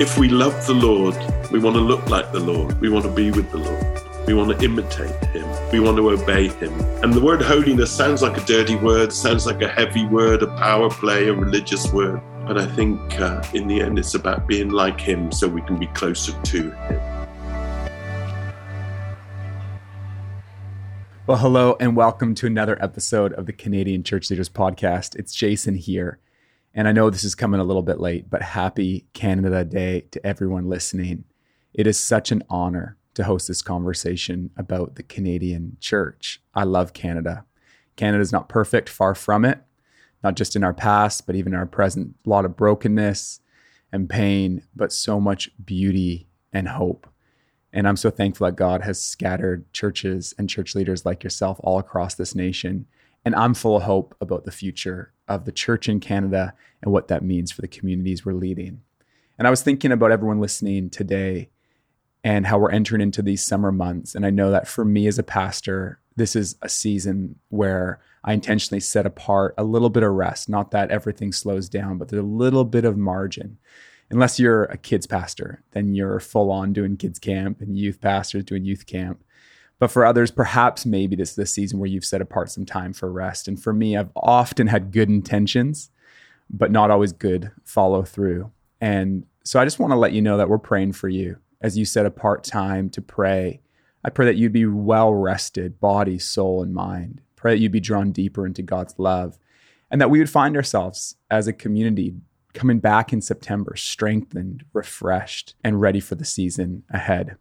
If we love the Lord, we want to look like the Lord. We want to be with the Lord. We want to imitate him. We want to obey him. And the word holiness sounds like a dirty word, sounds like a heavy word, a power play, a religious word. But I think uh, in the end, it's about being like him so we can be closer to him. Well, hello and welcome to another episode of the Canadian Church Leaders Podcast. It's Jason here. And I know this is coming a little bit late, but happy Canada Day to everyone listening. It is such an honor to host this conversation about the Canadian church. I love Canada. Canada is not perfect, far from it, not just in our past, but even in our present. A lot of brokenness and pain, but so much beauty and hope. And I'm so thankful that God has scattered churches and church leaders like yourself all across this nation. And I'm full of hope about the future of the church in Canada and what that means for the communities we're leading. And I was thinking about everyone listening today and how we're entering into these summer months. And I know that for me as a pastor, this is a season where I intentionally set apart a little bit of rest. Not that everything slows down, but there's a little bit of margin unless you're a kids pastor, then you're full on doing kids camp and youth pastors doing youth camp. But for others, perhaps maybe this is the season where you've set apart some time for rest. And for me, I've often had good intentions, but not always good follow through. And so I just want to let you know that we're praying for you as you set apart time to pray. I pray that you'd be well rested, body, soul, and mind. Pray that you'd be drawn deeper into God's love and that we would find ourselves as a community coming back in September, strengthened, refreshed, and ready for the season ahead.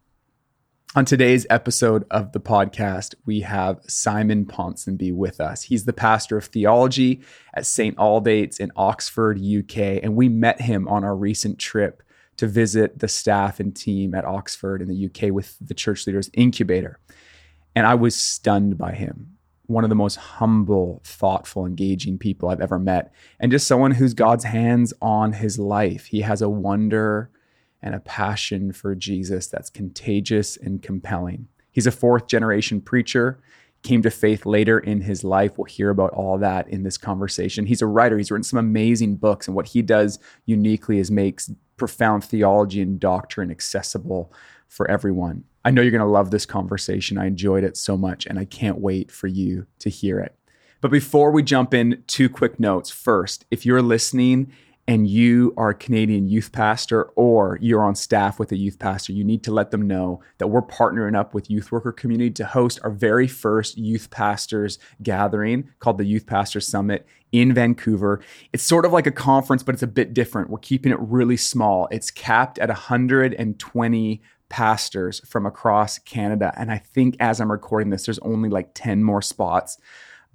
On today's episode of the podcast, we have Simon Ponsonby with us. He's the pastor of theology at St. Aldate's in Oxford, UK, and we met him on our recent trip to visit the staff and team at Oxford in the UK with the Church Leaders Incubator. And I was stunned by him one of the most humble, thoughtful, engaging people I've ever met, and just someone who's God's hands on his life. He has a wonder and a passion for Jesus that's contagious and compelling. He's a fourth generation preacher, came to faith later in his life. We'll hear about all that in this conversation. He's a writer, he's written some amazing books, and what he does uniquely is makes profound theology and doctrine accessible for everyone. I know you're going to love this conversation. I enjoyed it so much, and I can't wait for you to hear it. But before we jump in, two quick notes. First, if you're listening and you are a Canadian youth pastor or you're on staff with a youth pastor, you need to let them know that we're partnering up with Youth Worker Community to host our very first youth pastors gathering called the Youth Pastor Summit in Vancouver. It's sort of like a conference, but it's a bit different. We're keeping it really small. It's capped at 120 pastors from across Canada. And I think as I'm recording this, there's only like 10 more spots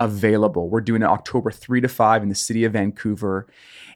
available. We're doing it October 3 to 5 in the city of Vancouver.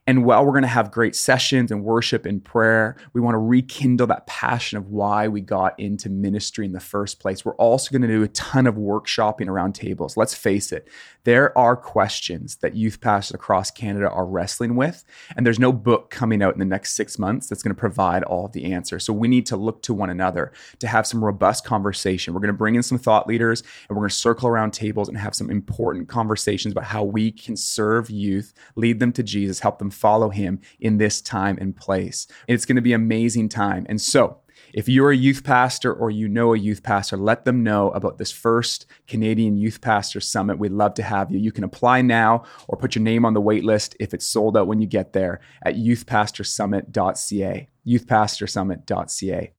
And while we're going to have great sessions and worship and prayer, we want to rekindle that passion of why we got into ministry in the first place. We're also going to do a ton of workshopping around tables. Let's face it, there are questions that youth pastors across Canada are wrestling with, and there's no book coming out in the next six months that's going to provide all of the answers. So we need to look to one another to have some robust conversation. We're going to bring in some thought leaders and we're going to circle around tables and have some important conversations about how we can serve youth, lead them to Jesus, help them follow him in this time and place. It's going to be amazing time. And so, if you're a youth pastor or you know a youth pastor, let them know about this first Canadian Youth Pastor Summit. We'd love to have you. You can apply now or put your name on the wait list if it's sold out when you get there at youthpastorsummit.ca. Youthpastorsummit.ca.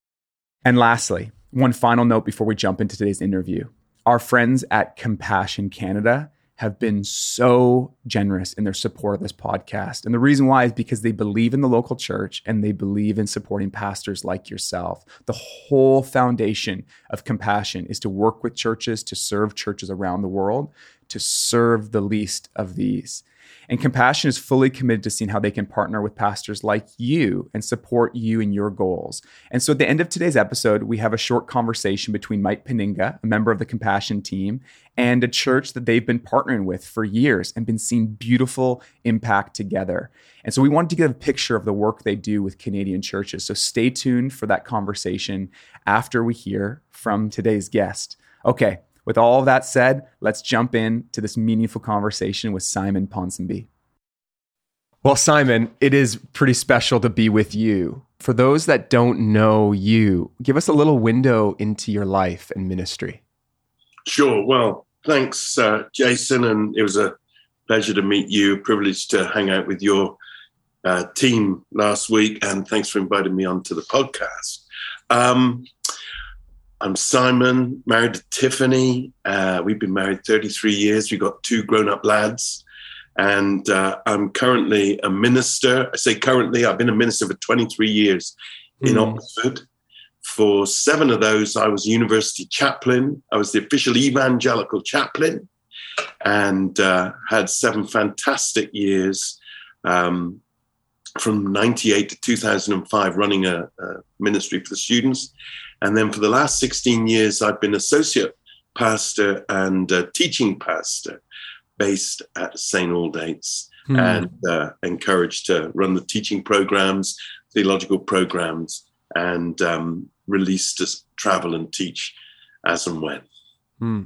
And lastly, one final note before we jump into today's interview. Our friends at Compassion Canada have been so generous in their support of this podcast. And the reason why is because they believe in the local church and they believe in supporting pastors like yourself. The whole foundation of compassion is to work with churches, to serve churches around the world, to serve the least of these. And Compassion is fully committed to seeing how they can partner with pastors like you and support you in your goals. And so at the end of today's episode, we have a short conversation between Mike Paninga, a member of the Compassion team, and a church that they've been partnering with for years and been seeing beautiful impact together. And so we wanted to give a picture of the work they do with Canadian churches. So stay tuned for that conversation after we hear from today's guest. Okay, with all of that said, let's jump in to this meaningful conversation with Simon Ponsonby. Well, Simon, it is pretty special to be with you. For those that don't know you, give us a little window into your life and ministry. Sure. Well, thanks, uh, Jason. And it was a pleasure to meet you, privilege to hang out with your uh, team last week. And thanks for inviting me onto the podcast. Um, I'm Simon, married to Tiffany. Uh, we've been married 33 years. We've got two grown up lads. And uh, I'm currently a minister. I say currently, I've been a minister for 23 years in mm. Oxford. For seven of those, I was university chaplain. I was the official evangelical chaplain and uh, had seven fantastic years um, from 98 to 2005 running a, a ministry for the students. And then for the last 16 years, I've been associate pastor and teaching pastor based at St. Aldate's hmm. and uh, encouraged to run the teaching programs, theological programs, and um, released to travel and teach as and when. Hmm.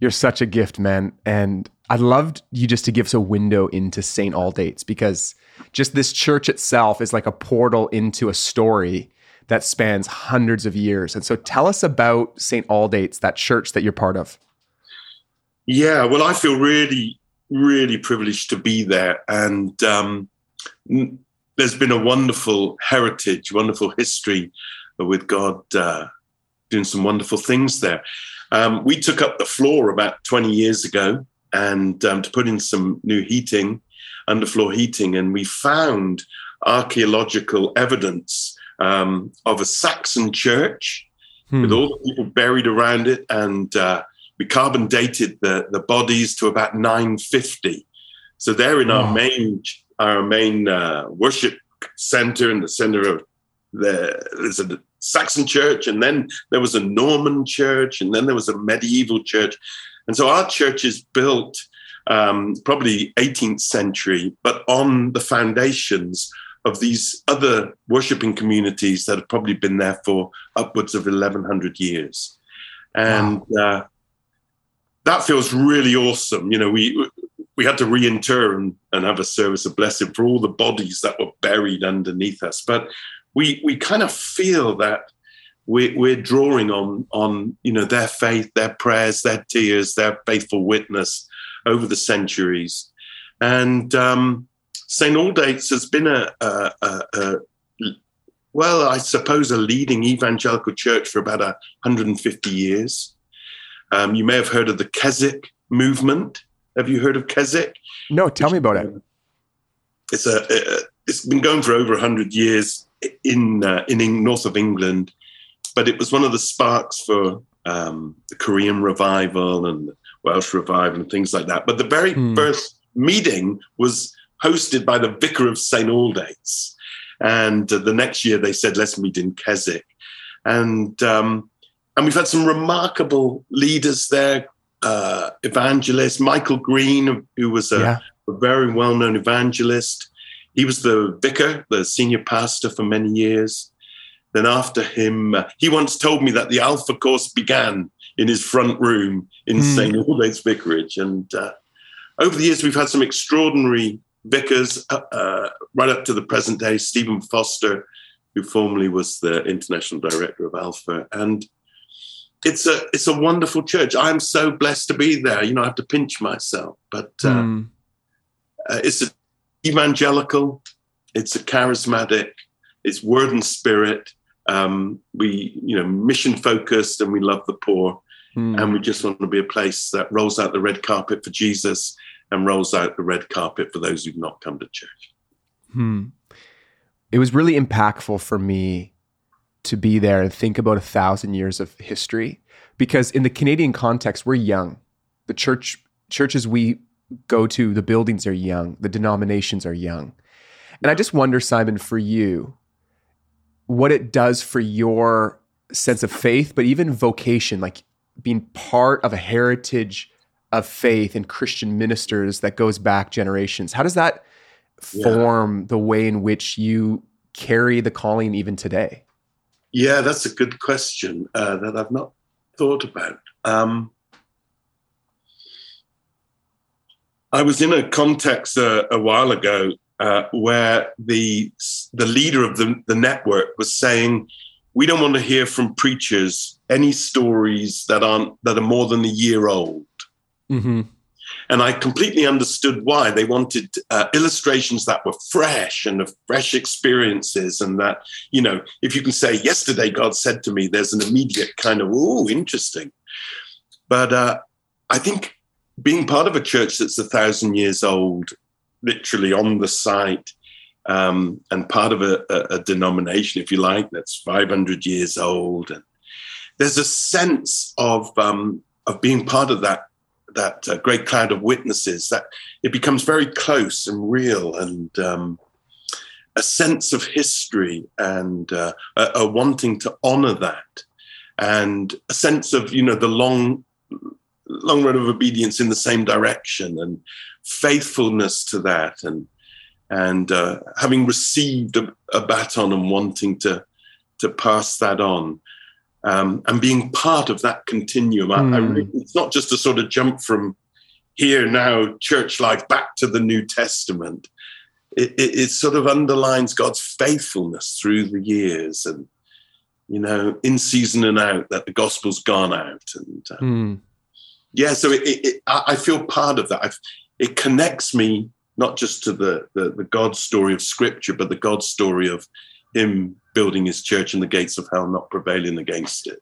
You're such a gift, man. And I'd love you just to give us a window into St. Aldate's because just this church itself is like a portal into a story that spans hundreds of years. And so tell us about St. Aldate's, that church that you're part of. Yeah, well, I feel really, really privileged to be there. And um, there's been a wonderful heritage, wonderful history with God uh, doing some wonderful things there. Um, we took up the floor about 20 years ago and um, to put in some new heating, underfloor heating, and we found archaeological evidence um, of a Saxon church hmm. with all the people buried around it and uh, we carbon dated the, the bodies to about 950. So they're in oh. our main our main uh, worship center in the center of the there's a Saxon church, and then there was a Norman church, and then there was a medieval church, and so our church is built um, probably 18th century, but on the foundations of these other worshiping communities that have probably been there for upwards of 1100 years, and wow. uh, that feels really awesome. You know, we we had to reinter and, and have a service of blessing for all the bodies that were buried underneath us. But we we kind of feel that we're, we're drawing on on you know their faith, their prayers, their tears, their faithful witness over the centuries. And um, St. Aldate's has been a, a, a, a well, I suppose a leading evangelical church for about 150 years. Um, you may have heard of the Keswick movement. Have you heard of Keswick? No, tell me about it. It's a, it's been going for over hundred years in uh, in north of England, but it was one of the sparks for um, the Korean revival and Welsh revival and things like that. But the very hmm. first meeting was hosted by the vicar of St Aldate's, and uh, the next year they said let's meet in Keswick, and um, and we've had some remarkable leaders there. Uh, evangelist Michael Green, who was a, yeah. a very well-known evangelist. He was the vicar, the senior pastor for many years. Then after him, uh, he once told me that the Alpha course began in his front room in mm. St. Aldate's Vicarage. And uh, over the years, we've had some extraordinary vicars uh, uh, right up to the present day. Stephen Foster, who formerly was the international director of Alpha, and it's a it's a wonderful church. I'm so blessed to be there. You know, I have to pinch myself, but uh, mm. uh, it's a evangelical, it's a charismatic, it's word and spirit. Um, we you know mission focused, and we love the poor, mm. and we just want to be a place that rolls out the red carpet for Jesus and rolls out the red carpet for those who've not come to church. Hmm. It was really impactful for me to be there and think about a thousand years of history because in the Canadian context, we're young. The church churches we go to, the buildings are young, the denominations are young. And I just wonder, Simon, for you, what it does for your sense of faith, but even vocation, like being part of a heritage of faith and Christian ministers that goes back generations. How does that form yeah. the way in which you carry the calling even today? Yeah, that's a good question uh, that I've not thought about. Um, I was in a context uh, a while ago uh, where the the leader of the, the network was saying, "We don't want to hear from preachers any stories that aren't that are more than a year old." Mm-hmm. And I completely understood why they wanted uh, illustrations that were fresh and of fresh experiences, and that you know, if you can say, "Yesterday God said to me," there's an immediate kind of, "Oh, interesting." But uh, I think being part of a church that's a thousand years old, literally on the site, um, and part of a, a, a, denomination, if you like, that's 500 years old, and there's a sense of um, of being part of that that uh, great cloud of witnesses that it becomes very close and real and um, a sense of history and uh, a, a wanting to honor that and a sense of you know the long long run of obedience in the same direction and faithfulness to that and and uh, having received a, a, baton and wanting to to pass that on um, and being part of that continuum. Mm. I, I hmm. really, it's not just a sort of jump from here now church life back to the New Testament. It, it, it sort of underlines God's faithfulness through the years and you know in season and out that the gospel's gone out and um, mm yeah, so it, it, I feel part of that. I've, it connects me not just to the, the, the God story of Scripture, but the God story of Him building His church and the gates of hell not prevailing against it.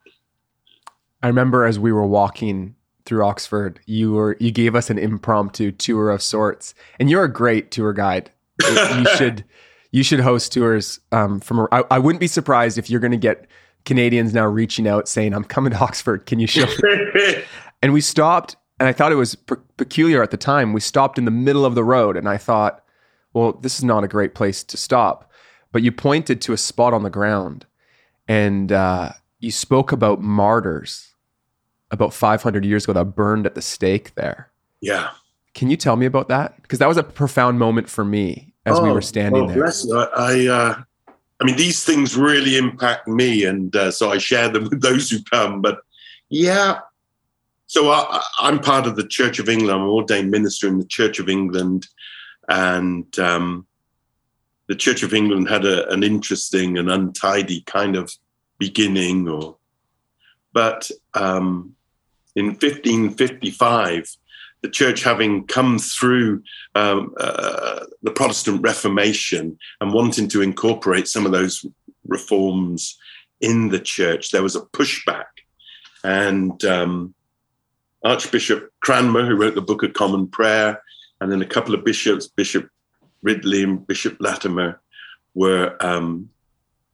I remember as we were walking through Oxford, you were you gave us an impromptu tour of sorts, and you're a great tour guide. you should you should host tours um, from. I, I wouldn't be surprised if you're going to get Canadians now reaching out saying, "I'm coming to Oxford. Can you show me?" And we stopped, and I thought it was pe- peculiar at the time. We stopped in the middle of the road, and I thought, well, this is not a great place to stop. But you pointed to a spot on the ground, and uh, you spoke about martyrs about 500 years ago that burned at the stake there. Yeah. Can you tell me about that? Because that was a profound moment for me as oh, we were standing oh, there. Bless I, uh, I mean, these things really impact me, and uh, so I share them with those who come. But yeah, so I, am part of the Church of England. I'm ordained minister in the Church of England, and um, the Church of England had a, an interesting and untidy kind of beginning. Or, but um, in 1555, the church having come through um, uh, the Protestant Reformation and wanting to incorporate some of those reforms in the church, there was a pushback. And um, Archbishop Cranmer, who wrote the Book of Common Prayer, and then a couple of bishops, Bishop Ridley and Bishop Latimer, were um,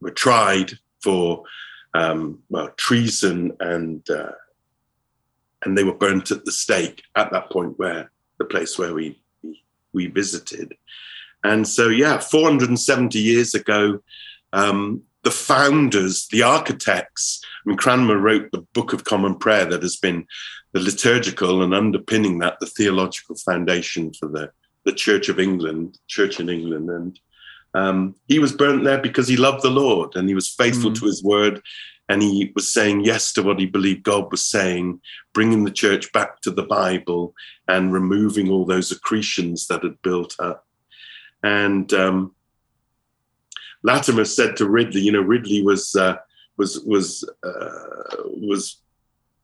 were tried for um, well treason and uh, and they were burnt at the stake at that point where the place where we we visited. And so, yeah, 470 years ago, um, the founders, the architects, mean, Cranmer wrote the Book of Common Prayer that has been the liturgical and underpinning that the theological foundation for the, the Church of England, Church in England. And um, he was burnt there because he loved the Lord and he was faithful mm. to his word. And he was saying yes to what he believed God was saying, bringing the church back to the Bible and removing all those accretions that had built up. And um, Latimer said to Ridley, you know, Ridley was uh, was was uh, was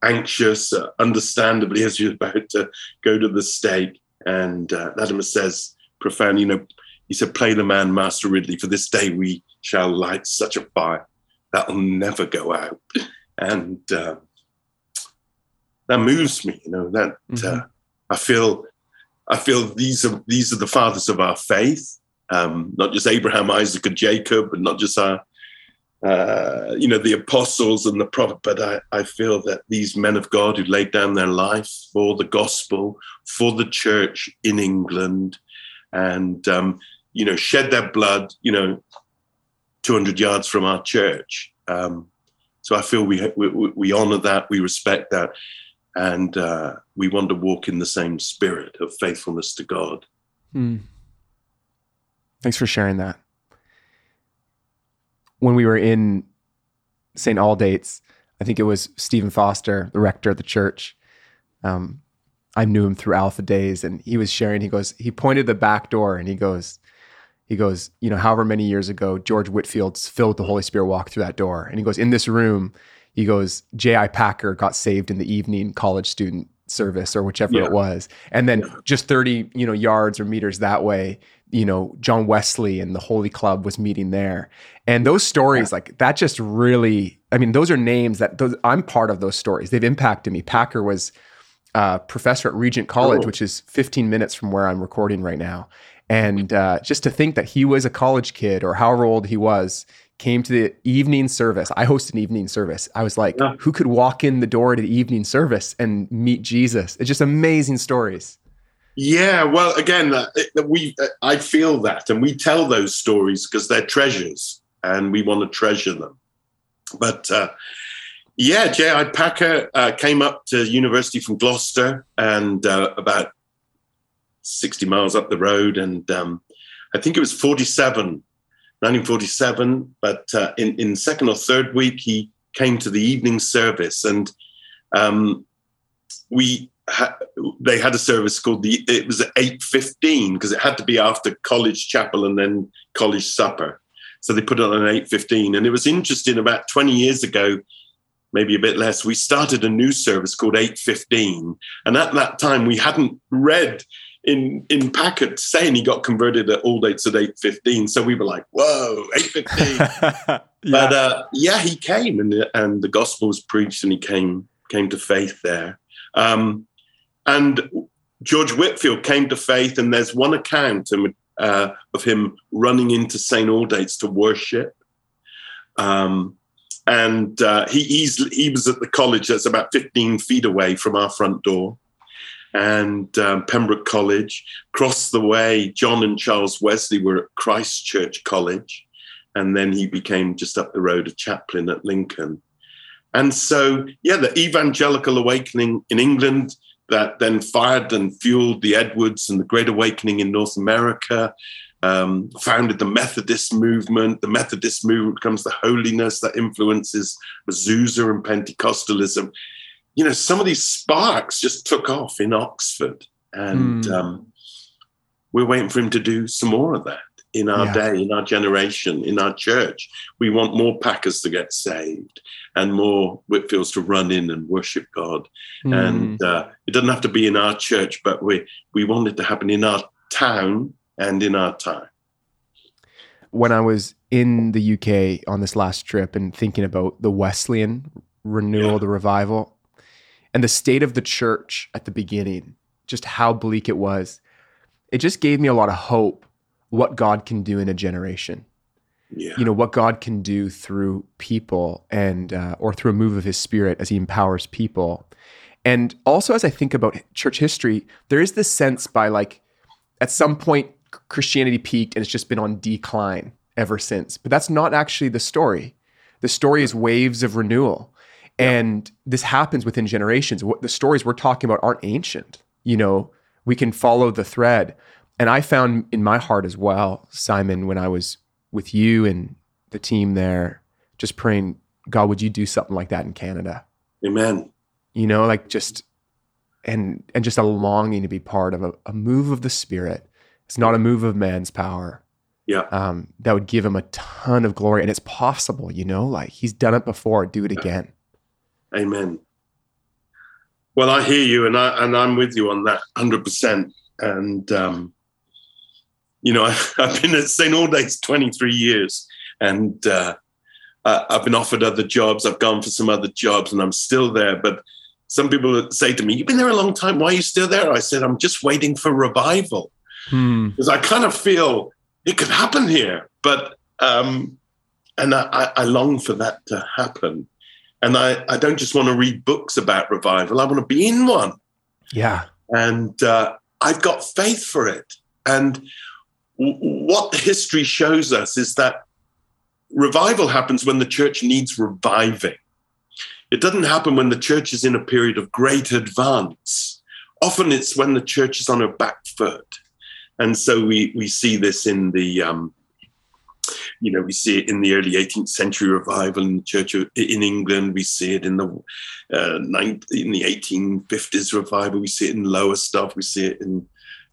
anxious, uh, understandably, as he was about to go to the stake. And uh, Latimer says, profound, you know, he said, Play the man, Master Ridley, for this day we shall light such a fire that'll never go out. And uh, that moves me, you know, that uh, mm-hmm. I feel. I feel these are these are the fathers of our faith, um, not just Abraham, Isaac, and Jacob, and not just our uh, you know, the apostles and the prophet, but I, I feel that these men of God who laid down their lives for the gospel, for the church in England, and, um, you know, shed their blood, you know, 200 yards from our church. Um, so I feel we, we, we honor that, we respect that, and uh, we want to walk in the same spirit of faithfulness to God. Hmm. Thanks for sharing that when we were in St. Aldate's, I think it was Stephen Foster, the rector of the church. Um, I knew him through Alpha Days, and he was sharing. He goes, he pointed the back door, and he goes, He goes, you know, however many years ago, George Whitefield's filled with the Holy Spirit walked through that door. And he goes, in this room, he goes, J.I. Packer got saved in the evening college student service or whichever yeah. it was. And then yeah. just 30, you know, yards or meters that way, you know, John Wesley and the Holy Club was meeting there. And those stories, yeah. like that just really, I mean, those are names that those, I'm part of those stories. They've impacted me. Packer was a professor at Regent College, oh. which is 15 minutes from where I'm recording right now. And uh, just to think that he was a college kid or however old he was, came to the evening service. I hosted an evening service. I was like, yeah. who could walk in the door to the evening service and meet Jesus? It's just amazing stories. Yeah, well, again, uh, we uh, I feel that, and we tell those stories because they're treasures, and we want to treasure them. But uh, yeah, J.I. Packer uh, came up to university from Gloucester, and uh, about sixty miles up the road, and um, I think it was forty-seven 1947. But uh, in, in second or third week, he came to the evening service, and um, we ha- they had a service called the. It was at 8:15 because it had to be after college chapel and then college supper. So they put it on 8:15, and it was interesting. About 20 years ago, maybe a bit less, we started a new service called 8:15, and at that time we hadn't read in in Packer saying he got converted at Aldate's at eight fifteen. So we were like, "Whoa, eight fifteen. yeah. But uh, yeah, he came and and the gospel was preached, and he came came to faith there. Um, and George Whitefield came to faith, and there's one account uh, of him running into St. Aldate's to worship. Um, and uh, he he was at the college that's about 15 feet away from our front door and um, Pembroke College. Across the way, John and Charles Wesley were at Christ Church College, and then he became just up the road a chaplain at Lincoln. And so, yeah, the evangelical awakening in England that then fired and fueled the Edwards and the Great Awakening in North America. Um, founded the Methodist movement. The Methodist movement becomes the holiness that influences Azusa and Pentecostalism you know, some of these sparks just took off in Oxford. And mm. um, we're waiting for him to do some more of that in our yeah. day, in our generation, in our church. We want more Packers to get saved and more Whitefields to run in and worship God. Mm. And uh, it doesn't have to be in our church, but we, we want it to happen in our town and in our time. When I was in the UK on this last trip and thinking about the Wesleyan renewal, yeah. the revival, and the state of the church at the beginning, just how bleak it was, it just gave me a lot of hope what God can do in a generation. Yeah. You know what God can do through people and uh, or through a move of His Spirit as He empowers people, and also as I think about church history, there is this sense by like at some point Christianity peaked and it's just been on decline ever since. But that's not actually the story. The story is waves of renewal. And this happens within generations. What the stories we're talking about aren't ancient. You know, we can follow the thread. And I found in my heart as well, Simon, when I was with you and the team there, just praying, God, would you do something like that in Canada? Amen. You know, like just and and just a longing to be part of a, a move of the spirit. It's not a move of man's power. Yeah. Um, that would give him a ton of glory. And it's possible, you know, like he's done it before, do it yeah. again. Amen. Well, I hear you, and I and I'm with you on that, hundred percent. And um, you know, I, have been at St. Aldate's 23 years, and uh, I've been offered other jobs. I've gone for some other jobs, and I'm still there. But some people say to me, "You've been there a long time. Why are you still there?" I said, "I'm just waiting for revival, hmm. because I kind of feel it could happen here, but." Um, and I, I long for that to happen. And I, I don't just want to read books about revival, I want to be in one. Yeah. And uh, I've got faith for it. And what history shows us is that revival happens when the church needs reviving. It doesn't happen when the church is in a period of great advance. Often it's when the church is on her back foot. And so we, we see this in the um, you know, we see it in the early 18th century revival in the Church in England. We see it in the uh, in the 1850s revival. We see it in Lowestoft. We see it in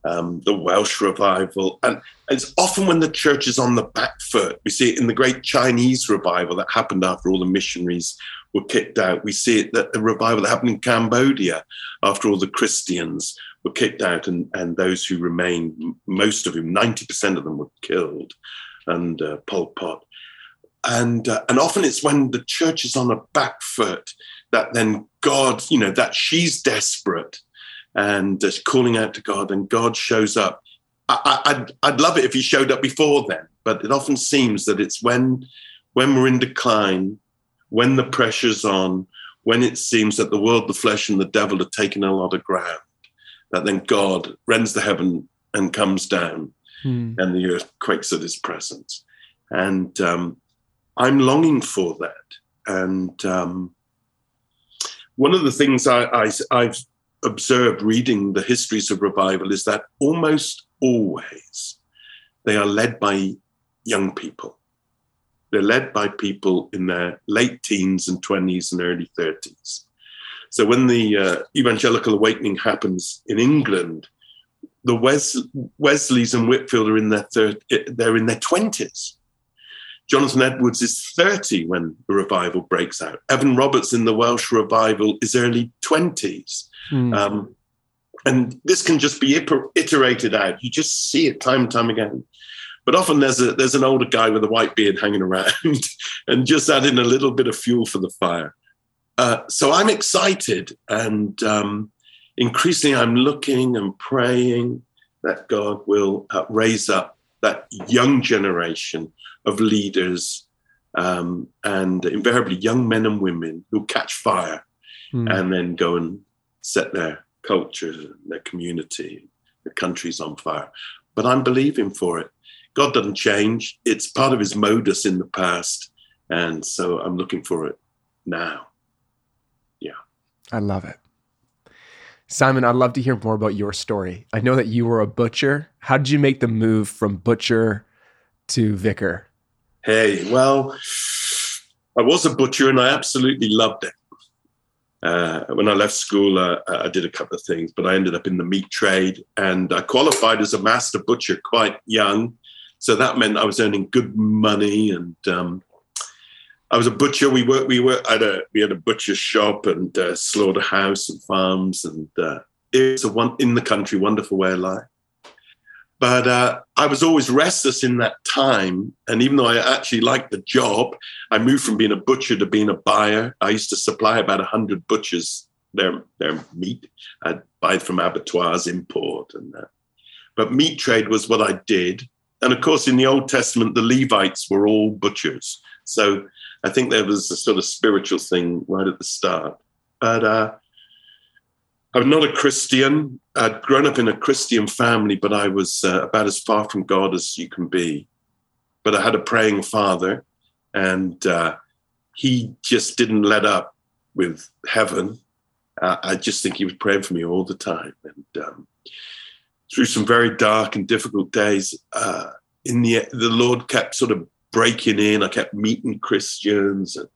um, the Welsh revival. And it's often when the church is on the back foot. We see it in the great Chinese revival that happened after all the missionaries were kicked out. We see it that the revival that happened in Cambodia after all the Christians were kicked out and, and those who remained, most of whom, 90% of them were killed under Pol Pot. And, uh, and often it's when the church is on a back foot that then God, you know, that she's desperate and uh, calling out to God, and God shows up. I, I'd, I'd love it if he showed up before then, but it often seems that it's when when we're in decline, when the pressure's on, when it seems that the world, the flesh, and the devil are taking a lot of ground, that then God rends the heaven and comes down, hmm. and the earth quakes at his presence. And um, I'm longing for that. And um, one of the things I, I, I've observed reading the histories of revival is that almost always they are led by young people. They're led by people in their late teens and 20s and early 30s. So when the uh, evangelical awakening happens in England, the Wes- Wesleys and Whitefield are in their third, they're in their 20s. Jonathan Edwards is 30 when the revival breaks out. Evan Roberts in the Welsh revival is early 20s. Mm. Um, and this can just be iterated out. You just see it time and time again. But often there's a there's an older guy with a white beard hanging around and just adding a little bit of fuel for the fire. Uh, so I'm excited, and um, increasingly I'm looking and praying that God will uh, raise up that young generation of leaders um, and invariably young men and women who catch fire mm. and then go and set their culture, their community, their countries on fire. But I'm believing for it. God doesn't change. It's part of his modus in the past. And so I'm looking for it now. Yeah. I love it. Simon, I'd love to hear more about your story. I know that you were a butcher. How did you make the move from butcher to vicar? Hey, well, I was a butcher and I absolutely loved it. Uh, when I left school, uh, I did a couple of things, but I ended up in the meat trade and I qualified as a master butcher quite young. So that meant I was earning good money and um, I was a butcher. We worked, we worked at a, we had a butcher shop and uh, slaughterhouse and farms and uh, it was a one in the country, wonderful way of life. But uh, I was always restless in that time. And even though I actually liked the job, I moved from being a butcher to being a buyer. I used to supply about 100 butchers their, their meat. I'd buy from abattoirs, import, and that. But meat trade was what I did. And of course, in the Old Testament, the Levites were all butchers. So I think there was a sort of spiritual thing right at the start. But uh, I'm not a Christian. I'd grown up in a Christian family, but I was uh, about as far from God as you can be. But I had a praying father, and uh, he just didn't let up with heaven. Uh, I just think he was praying for me all the time. And um, through some very dark and difficult days, uh, in the the Lord kept sort of breaking in. I kept meeting Christians, and,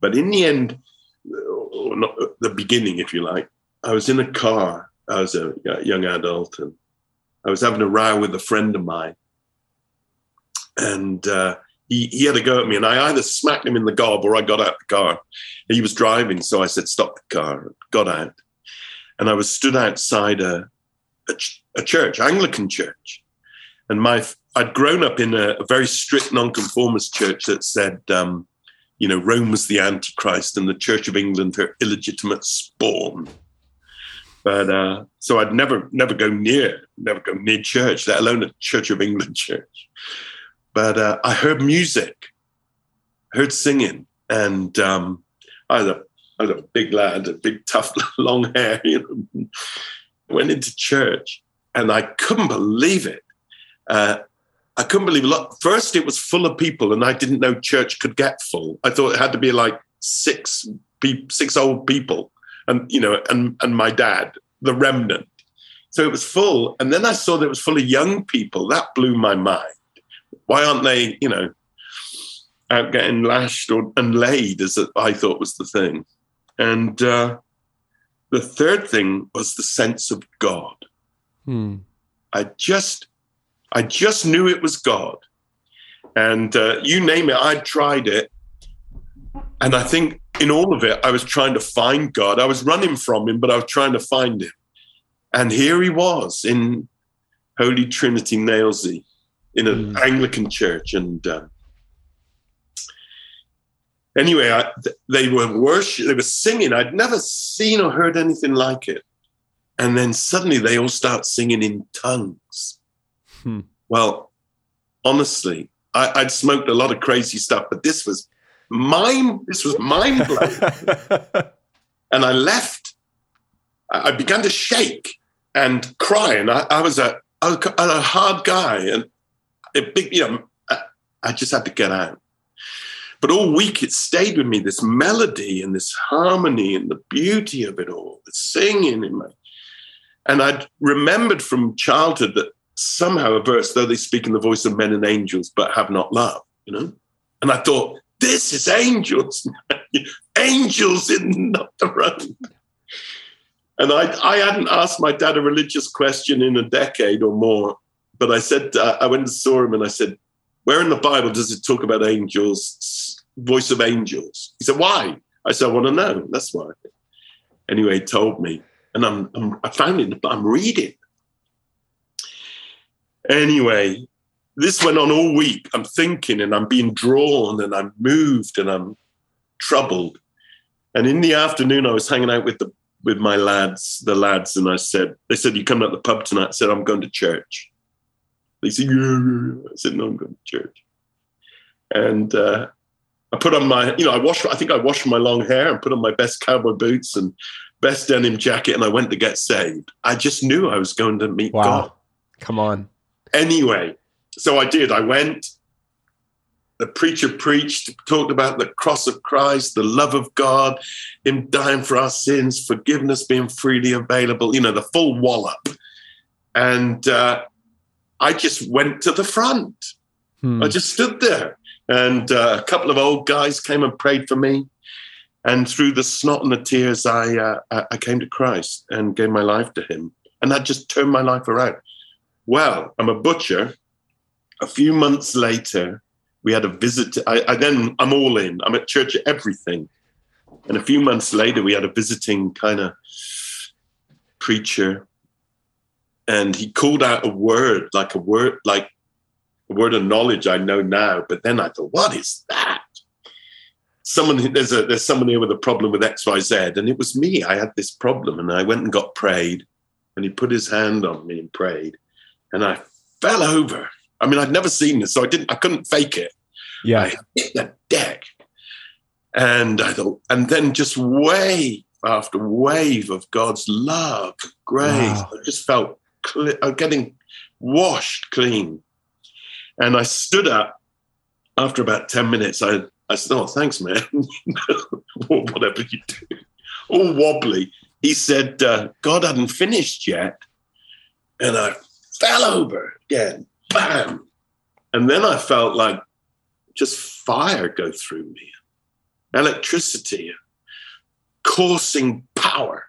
but in the end, or not the beginning, if you like, I was in a car. I was a young adult, and I was having a row with a friend of mine, and uh, he he had a go at me, and I either smacked him in the gob or I got out the car. He was driving, so I said, "Stop the car." Got out, and I was stood outside a a, ch- a church, Anglican church, and my I'd grown up in a, a very strict nonconformist church that said. Um, you know, Rome was the Antichrist and the Church of England her illegitimate spawn. But uh, so I'd never never go near never go near church, let alone a Church of England church. But uh, I heard music, heard singing, and um, I was a I was a big lad, a big tough long hair. You know, went into church, and I couldn't believe it. Uh, I couldn't believe it. First, it was full of people, and I didn't know church could get full. I thought it had to be like six six old people and you know, and and my dad, the remnant. So it was full, and then I saw that it was full of young people. That blew my mind. Why aren't they, you know, out getting lashed or and laid? As I thought was the thing, and uh, the third thing was the sense of God. Hmm. I just, I just knew it was God. And uh, you name it, I'd tried it. And I think in all of it, I was trying to find God. I was running from him, but I was trying to find him. And here he was in Holy Trinity Nailsea in an mm. Anglican church. And um, anyway, I, they were worship, they were singing. I'd never seen or heard anything like it. And then suddenly they all start singing in tongues. Hmm. Well, honestly, I, would smoked a lot of crazy stuff, but this was mind. This was mind blowing. and I left. I began to shake and cry, and I, I was a, a, a hard guy, and big, you know, I, I just had to get out. But all week it stayed with me this melody and this harmony and the beauty of it all, the singing in my. And I'd remembered from childhood that somehow a verse, though they speak in the voice of men and angels, but have not love, you know? And I thought, this is angels, angels in the road. And I, I hadn't asked my dad a religious question in a decade or more, but I said, uh, I went and saw him and I said, where in the Bible does it talk about angels, voice of angels? He said, why? I said, I want to know. That's why. Anyway, he told me. And I'm, I'm I found it, I'm reading. Anyway, this went on all week. I'm thinking and I'm being drawn and I'm moved and I'm troubled. And in the afternoon, I was hanging out with the with my lads, the lads, and I said, they said, You coming at the pub tonight? I said, I'm going to church. They said, Yeah. I said, No, I'm going to church. And uh, I put on my, you know, I washed, I think I washed my long hair and put on my best cowboy boots and best denim jacket, and I went to get saved. I just knew I was going to meet wow. God. Come on. Anyway, so I did. I went. The preacher preached, talked about the cross of Christ, the love of God, Him dying for our sins, forgiveness being freely available, you know, the full wallop. And uh, I just went to the front. Hmm. I just stood there. And uh, a couple of old guys came and prayed for me. And through the snot and the tears, I, uh, I came to Christ and gave my life to Him. And that just turned my life around. Well, I'm a butcher a few months later, we had a visit. I, I, then I'm all in. I'm at church at everything. And a few months later, we had a visiting kind of preacher, and he called out a word, like a word, like a word of knowledge I know now. But then I thought, what is that? Someone there's a there's someone here with a problem with X Y Z, and it was me. I had this problem, and I went and got prayed, and he put his hand on me and prayed, and I fell over I mean, I'd never seen this, so I didn't, I couldn't fake it. Yeah. I hit the deck. And I thought, and then just wave after wave of God's love, grace. Wow. I just felt clear, I'm getting washed clean. And I stood up after about 10 minutes. I, I said, Oh, thanks, man. whatever you do. All wobbly. He said, uh, God hadn't finished yet. And I fell over again bam. And then I felt like just fire go through me, electricity, coursing power.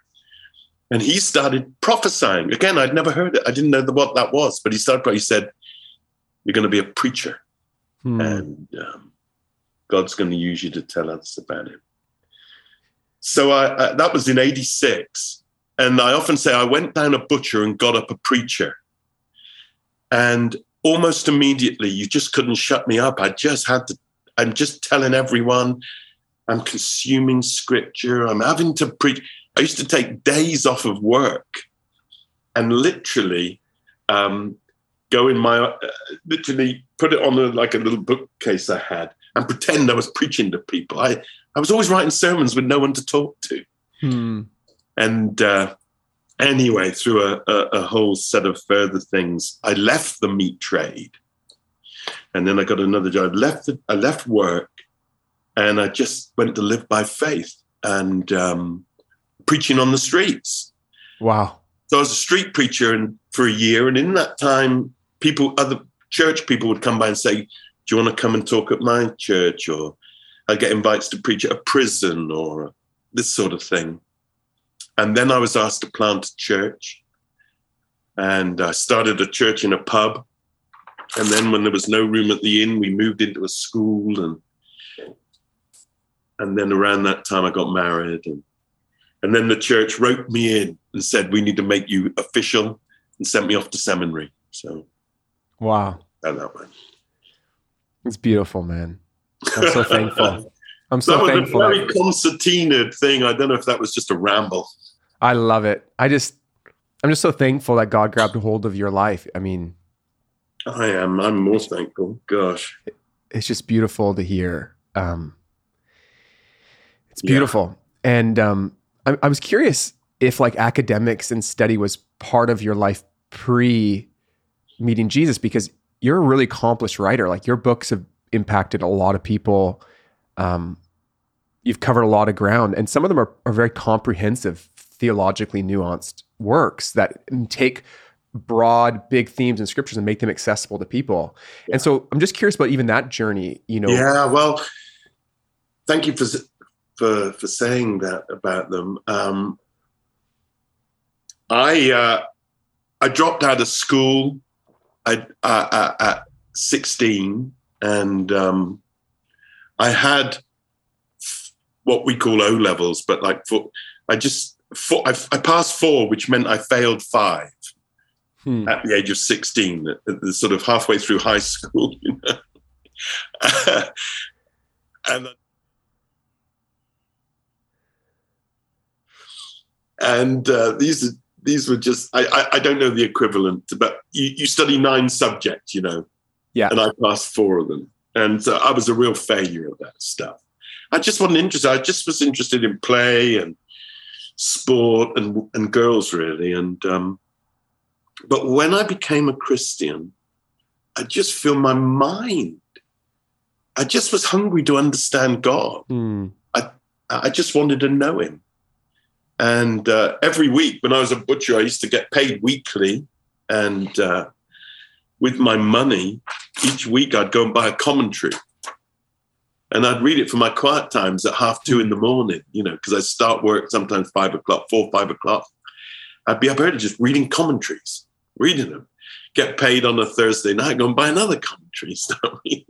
And he started prophesying. Again, I'd never heard it. I didn't know what that was, but he started, he said, You're going to be a preacher. Hmm. And um, God's going to use you to tell others about him. So I, I, that was in 86. And I often say I went down a butcher and got up a preacher. And almost immediately, you just couldn't shut me up. I just had to, I'm just telling everyone, I'm consuming scripture, I'm having to preach. I used to take days off of work and literally um, go in my, uh, literally put it on a, like a little bookcase I had and pretend I was preaching to people. I, I was always writing sermons with no one to talk to. Hmm. And uh, anyway, through a, a, a, whole set of further things, I left the meat trade, and then I got another job. I left the, I left work, and I just went to live by faith and um, preaching on the streets. Wow! So I was a street preacher and for a year, and in that time, people, other church people would come by and say, "Do you want to come and talk at my church?" Or I get invites to preach at a prison or this sort of thing. And then I was asked to plant a church. and I started a church in a pub. And then when there was no room at the inn, we moved into a school and and then around that time I got married and and then the church wrote me in and said we need to make you official and sent me off to seminary. So wow. that way. It's beautiful, man. I'm so thankful. I'm so that was thankful. a very concertina thing. I don't know if that was just a ramble. I love it. I just I'm just so thankful that God grabbed hold of your life. I mean, I am. I'm more thankful. Gosh, it's just beautiful to hear. Um, it's beautiful, yeah. and um, I, I was curious if like academics and study was part of your life pre meeting Jesus, because you're a really accomplished writer. Like your books have impacted a lot of people. Um, you've covered a lot of ground, and some of them are, are very comprehensive, theologically nuanced works that take broad, big themes and scriptures and make them accessible to people. Yeah. And so I'm just curious about even that journey. You know, yeah. Well, thank you for for for saying that about them. Um, I uh, I dropped out of school I, uh, at 16, and um, I had what we call O levels, but like for, I just four, I, I, passed four, which meant I failed five hmm. at the age of 16, at, at the sort of halfway through high school. You know? and and uh, these these were just I, I, I don't know the equivalent, but you, you study nine subjects, you know, yeah, and I passed four of them, and uh, I was a real failure at that stuff. I just wasn't interested. I just was interested in play and sport and and girls really. And um, but when I became a Christian, I just feel my mind. I just was hungry to understand God. Mm. I I just wanted to know Him. And uh, every week when I was a butcher, I used to get paid weekly, and uh, with my money, each week I'd go and buy a commentary and I'd read it for my quiet times at half two in the morning, you know, because I start work sometimes five o'clock, four, five o'clock. I'd be up early just reading commentaries, reading them, get paid on a Thursday night, go and buy another commentary.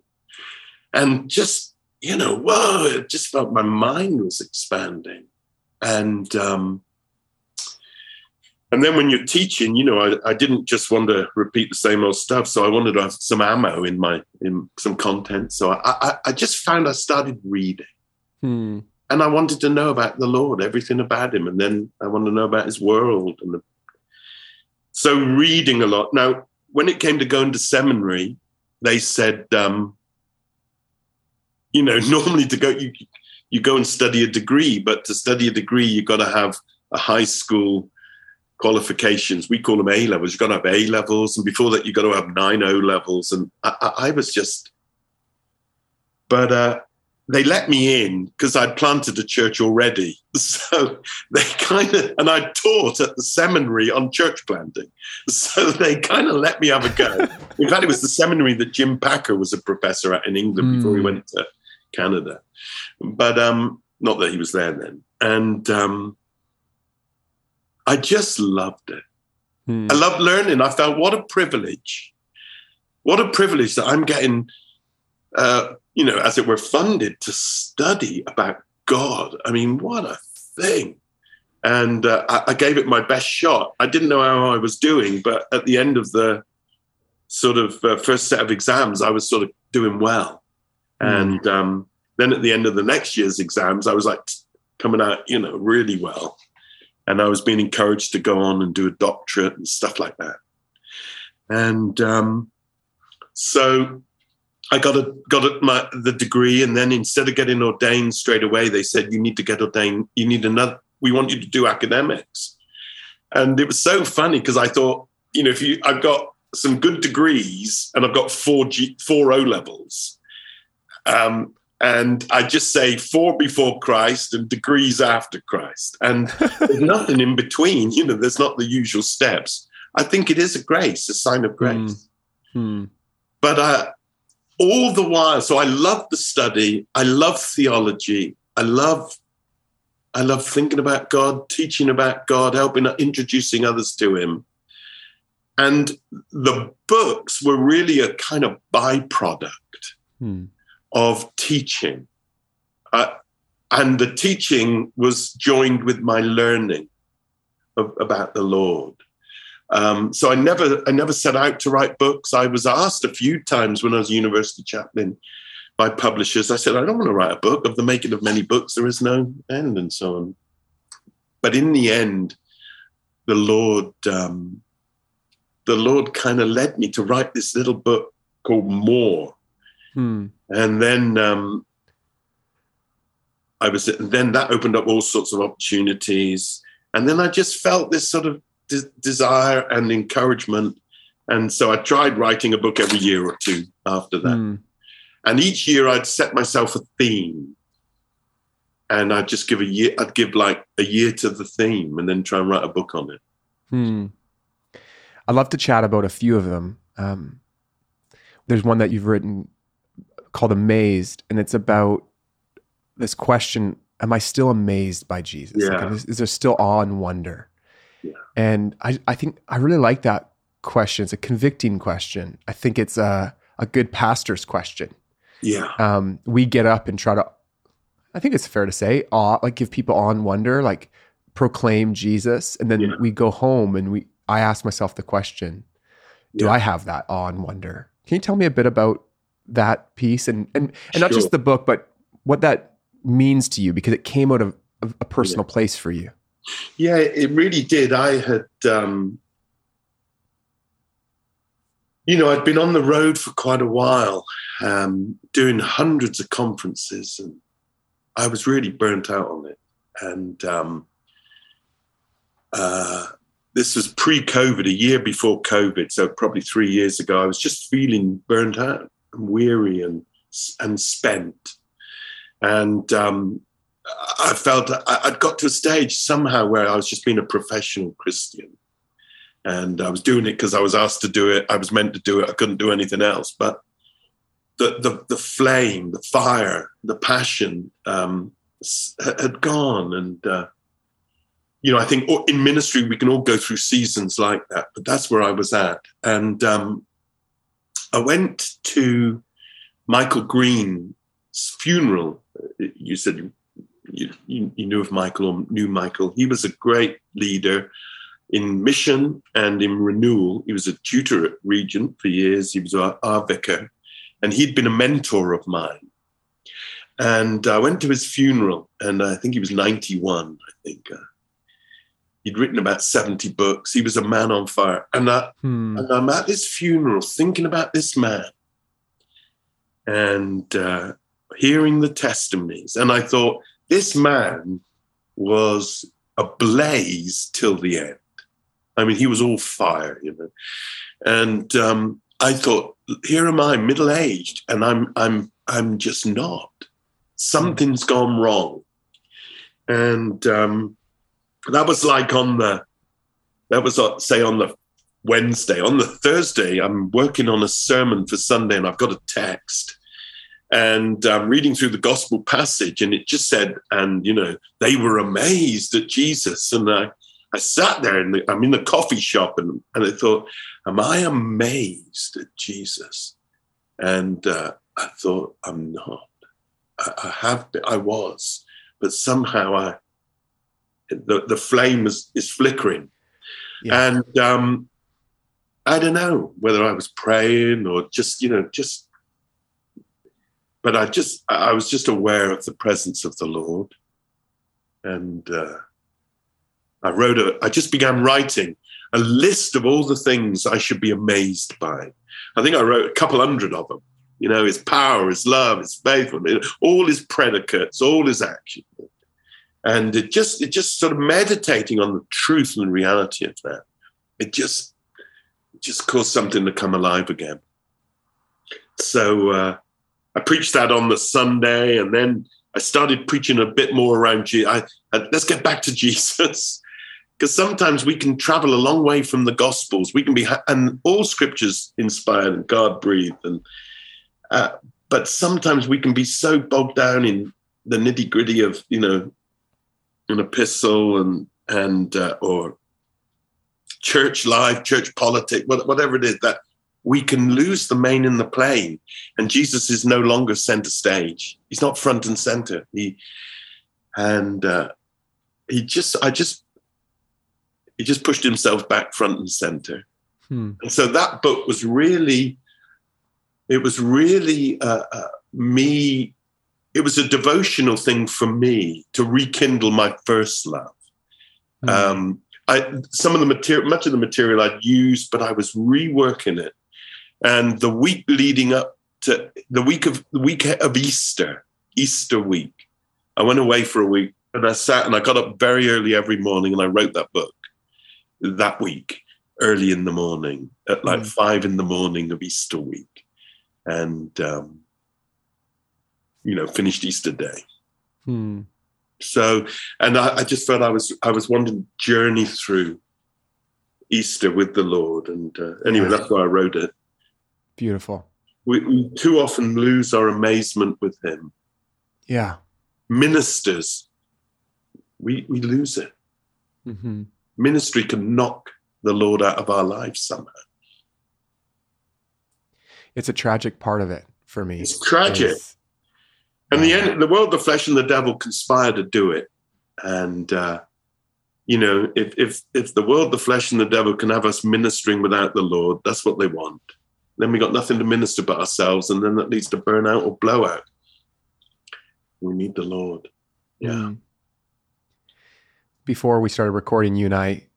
And just, you know, whoa, it just felt my mind was expanding. And um, and then when you're teaching, you know, I, I didn't just want to repeat the same old stuff. So I wanted to have some ammo in my in some content. So I I, I just found I started reading. Hmm. And I wanted to know about the Lord, everything about him. And then I wanted to know about his world. And the... so reading a lot. Now, when it came to going to seminary, they said, um, you know, normally to go, you, you go and study a degree, but to study a degree, you've got to have a high school qualifications. We call them A levels. You've got to have A levels, and before that, you've got to have nine O levels. And I, I, I was just, but uh, they let me in because I'd planted a church already. So they kind of, and I taught at the seminary on church planting. So they kind of let me have a go. in fact, it was the seminary that Jim Packer was a professor at in England mm. before he hmm. went to Canada. But um, not that he was there then. And um, I just loved it. Hmm. I loved learning. I felt what a privilege. What a privilege that I'm getting, uh, you know, as it were, funded to study about God. I mean, what a thing. And uh, I, I gave it my best shot. I didn't know how I was doing, but at the end of the sort of uh, first set of exams, I was sort of doing well. Mm. And um, then at the end of the next year's exams, I was like coming out, you know, really well and I was being encouraged to go on and do a doctorate and stuff like that. And um, so I got a got my the degree, and then instead of getting ordained straight away, they said you need to get ordained. You need another. We want you to do academics, and it was so funny because I thought, you know, if you I've got some good degrees and I've got four G, four O levels. Um, and I just say four before Christ and degrees after Christ. And there's nothing in between. You know, there's not the usual steps. I think it is a grace, a sign of grace. Mm. But uh, all the while, so I love the study. I love theology. I love, I love thinking about God, teaching about God, helping, introducing others to Him. And the books were really a kind of byproduct Hmm. Of teaching. Uh, and the teaching was joined with my learning of, about the Lord. Um, so I never, I never set out to write books. I was asked a few times when I was a university chaplain by publishers. I said, I don't want to write a book of the making of many books. There is no end, and so on. But in the end, the Lord, um, the Lord kind of led me to write this little book called More. Hmm. And then um, I was then that opened up all sorts of opportunities, and then I just felt this sort of de- desire and encouragement, and so I tried writing a book every year or two after that. Hmm. And each year I'd set myself a theme, and I'd just give a year. I'd give like a year to the theme, and then try and write a book on it. Hmm. I'd love to chat about a few of them. Um, there's one that you've written called Amazed, and it's about this question Am I still amazed by Jesus? Like, Yeah. is, is there still awe and wonder? Yeah. And I, I think I really like that question. It's a convicting question. I think it's a, a good pastor's question. Yeah, Um, we get up and try to, I think it's fair to say, awe, like give people awe and wonder, like proclaim Jesus. And then Yeah. we go home and we, I ask myself the question, do. I have that awe and wonder? Can you tell me a bit about that piece and, and, and not just the book, but what that means to you because it came out of, of a personal place for you. yeah, it really did. I had, um, you know, I'd been on the road for quite a while, um, doing hundreds of conferences, and I was really burnt out on it. And um, uh, this was pre-COVID, a year before COVID, so probably three years ago. I was just feeling burnt out weary and and spent, and um, I felt I- I'd got to a stage somehow where I was just being a professional Christian. And I was doing it because I was asked to do it. I was meant to do it. I couldn't do anything else. But the the, the flame, the fire, the passion um, had gone. And uh, you know, I think in ministry we can all go through seasons like that. But that's where I was at. And um, I went to Michael Green's funeral. You said you, you, you knew of Michael or knew Michael. He was a great leader in mission and in renewal. He was a tutor at Regent for years. He was our, our vicar, and he'd been a mentor of mine. And I went to his funeral, and I think he was 91, I think. Uh, he'd written about 70 books. He was a man on fire. And, I, Hmm. and I'm at this funeral thinking about this man and uh, hearing the testimonies. And I thought, this man was ablaze till the end. I mean, he was all fire, you know. And um, I thought, here am I, middle aged, and I'm I'm I'm just not. Something's gone wrong. And um, that was like on the that was uh, say on the Wednesday. On the Thursday, I'm working on a sermon for Sunday, and I've got a text. And I'm reading through the gospel passage, and it just said, and you know, they were amazed at Jesus. And I, I sat there, and I'm in the coffee shop, and, and I thought, am I amazed at Jesus? And uh, I thought, I'm not. I, I have been, I was, but somehow I, the, the flame is, is flickering. Yeah. And um, I don't know whether I was praying or just, you know, just, but I just, I was just aware of the presence of the Lord. And uh, I wrote a, I just began writing a list of all the things I should be amazed by. I think I wrote a couple hundred of them. You know, his power, his love, his faithfulness, all his predicates, all his actions. And it just, it just sort of meditating on the truth and reality of that. It just, it just caused something to come alive again. So uh, I preached that on the Sunday, and then I started preaching a bit more around Jesus. I, I, let's get back to Jesus, because sometimes we can travel a long way from the Gospels. We can be, and all Scriptures inspired and God breathed, and uh, but sometimes we can be so bogged down in the nitty gritty of you know an epistle and and uh, or church life, church politics, whatever it is, that we can lose the main and the plain. And Jesus is no longer center stage. He's not front and center. He and uh, he just, I just, he just pushed himself back front and center. Hmm. And so that book was really, it was really uh, uh, me. It was a devotional thing for me to rekindle my first love. Hmm. Um, I, some of the material, much of the material I'd used, but I was reworking it. And the week leading up to the week of the week of Easter, Easter week, I went away for a week and I sat and I got up very early every morning and I wrote that book that week, early in the morning, at like mm. five in the morning of Easter week. And, um, you know, finished Easter day. Hmm. So, and I, I, just felt I was I was wanting to journey through Easter with the Lord, and uh, anyway, that's why I wrote it. Beautiful. We, we, too often lose our amazement with Him. Yeah. Ministers, we we lose it. Mm-hmm. Ministry can knock the Lord out of our lives somehow. It's a tragic part of it for me. It's tragic. It's, and the end, the world, the flesh, and the devil conspire to do it. And uh, you know, if if if the world, the flesh, and the devil can have us ministering without the Lord, that's what they want. Then we got nothing to minister but ourselves, and then that leads to burnout or blowout. We need the Lord. Yeah. Mm. Before we started recording, you and I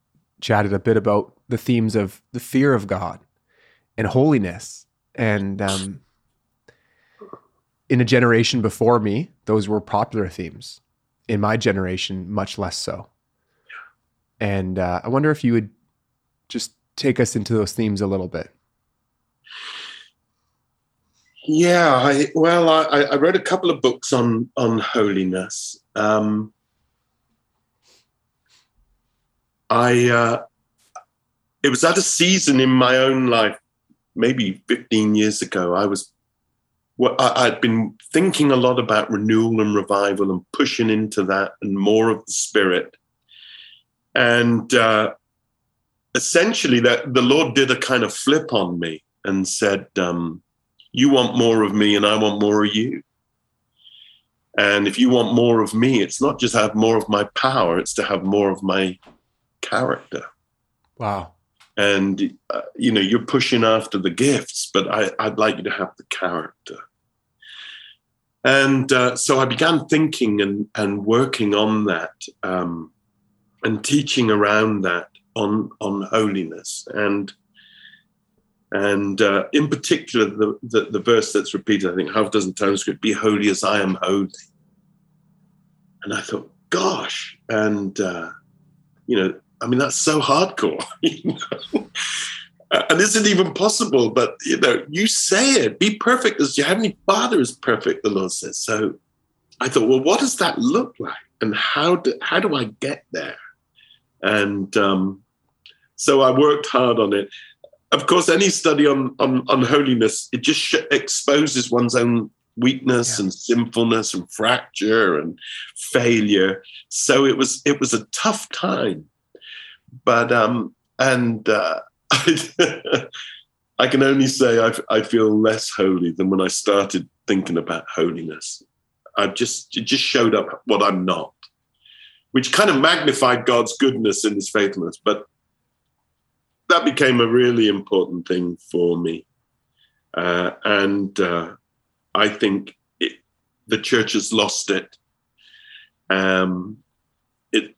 chatted a bit about the themes of the fear of God and holiness, and um, in a generation before me, those were popular themes. In my generation, much less so. And uh, I wonder if you would just take us into those themes a little bit. Yeah, I, well, I, I, wrote a couple of books on on holiness. Um, I uh, it was at a season in my own life, maybe 15 years ago. I was well, I, had been thinking a lot about renewal and revival and pushing into that and more of the spirit. And uh, essentially, that the Lord did a kind of flip on me and said, um, "You want more of me, and I want more of you." And if you want more of me, it's not just have more of my power; it's to have more of my character. Wow and uh, you know you're pushing after the gifts but I, would like you to have the character and uh, so I began thinking and, and working on that um, and teaching around that on, on holiness. And, and uh, in particular, the, the, the, verse that's repeated, I think, half a dozen times, be holy as I am holy. And I thought, gosh. And, uh, you know, I mean, that's so hardcore. You know? Uh, and isn't even possible. But you know, you say it. Be perfect as your heavenly Father is perfect. The Lord says. So I thought, well, what does that look like, and how do how do I get there? And um, so I worked hard on it. Of course, any study on on, on holiness it just sh- exposes one's own weakness yeah. and sinfulness and fracture and failure. So it was it was a tough time, but um and uh, I can only say I, I feel less holy than when I started thinking about holiness. I just it just showed up what I'm not, which kind of magnified God's goodness and His faithfulness. But that became a really important thing for me, uh, and uh, I think it, the church has lost it. Um, it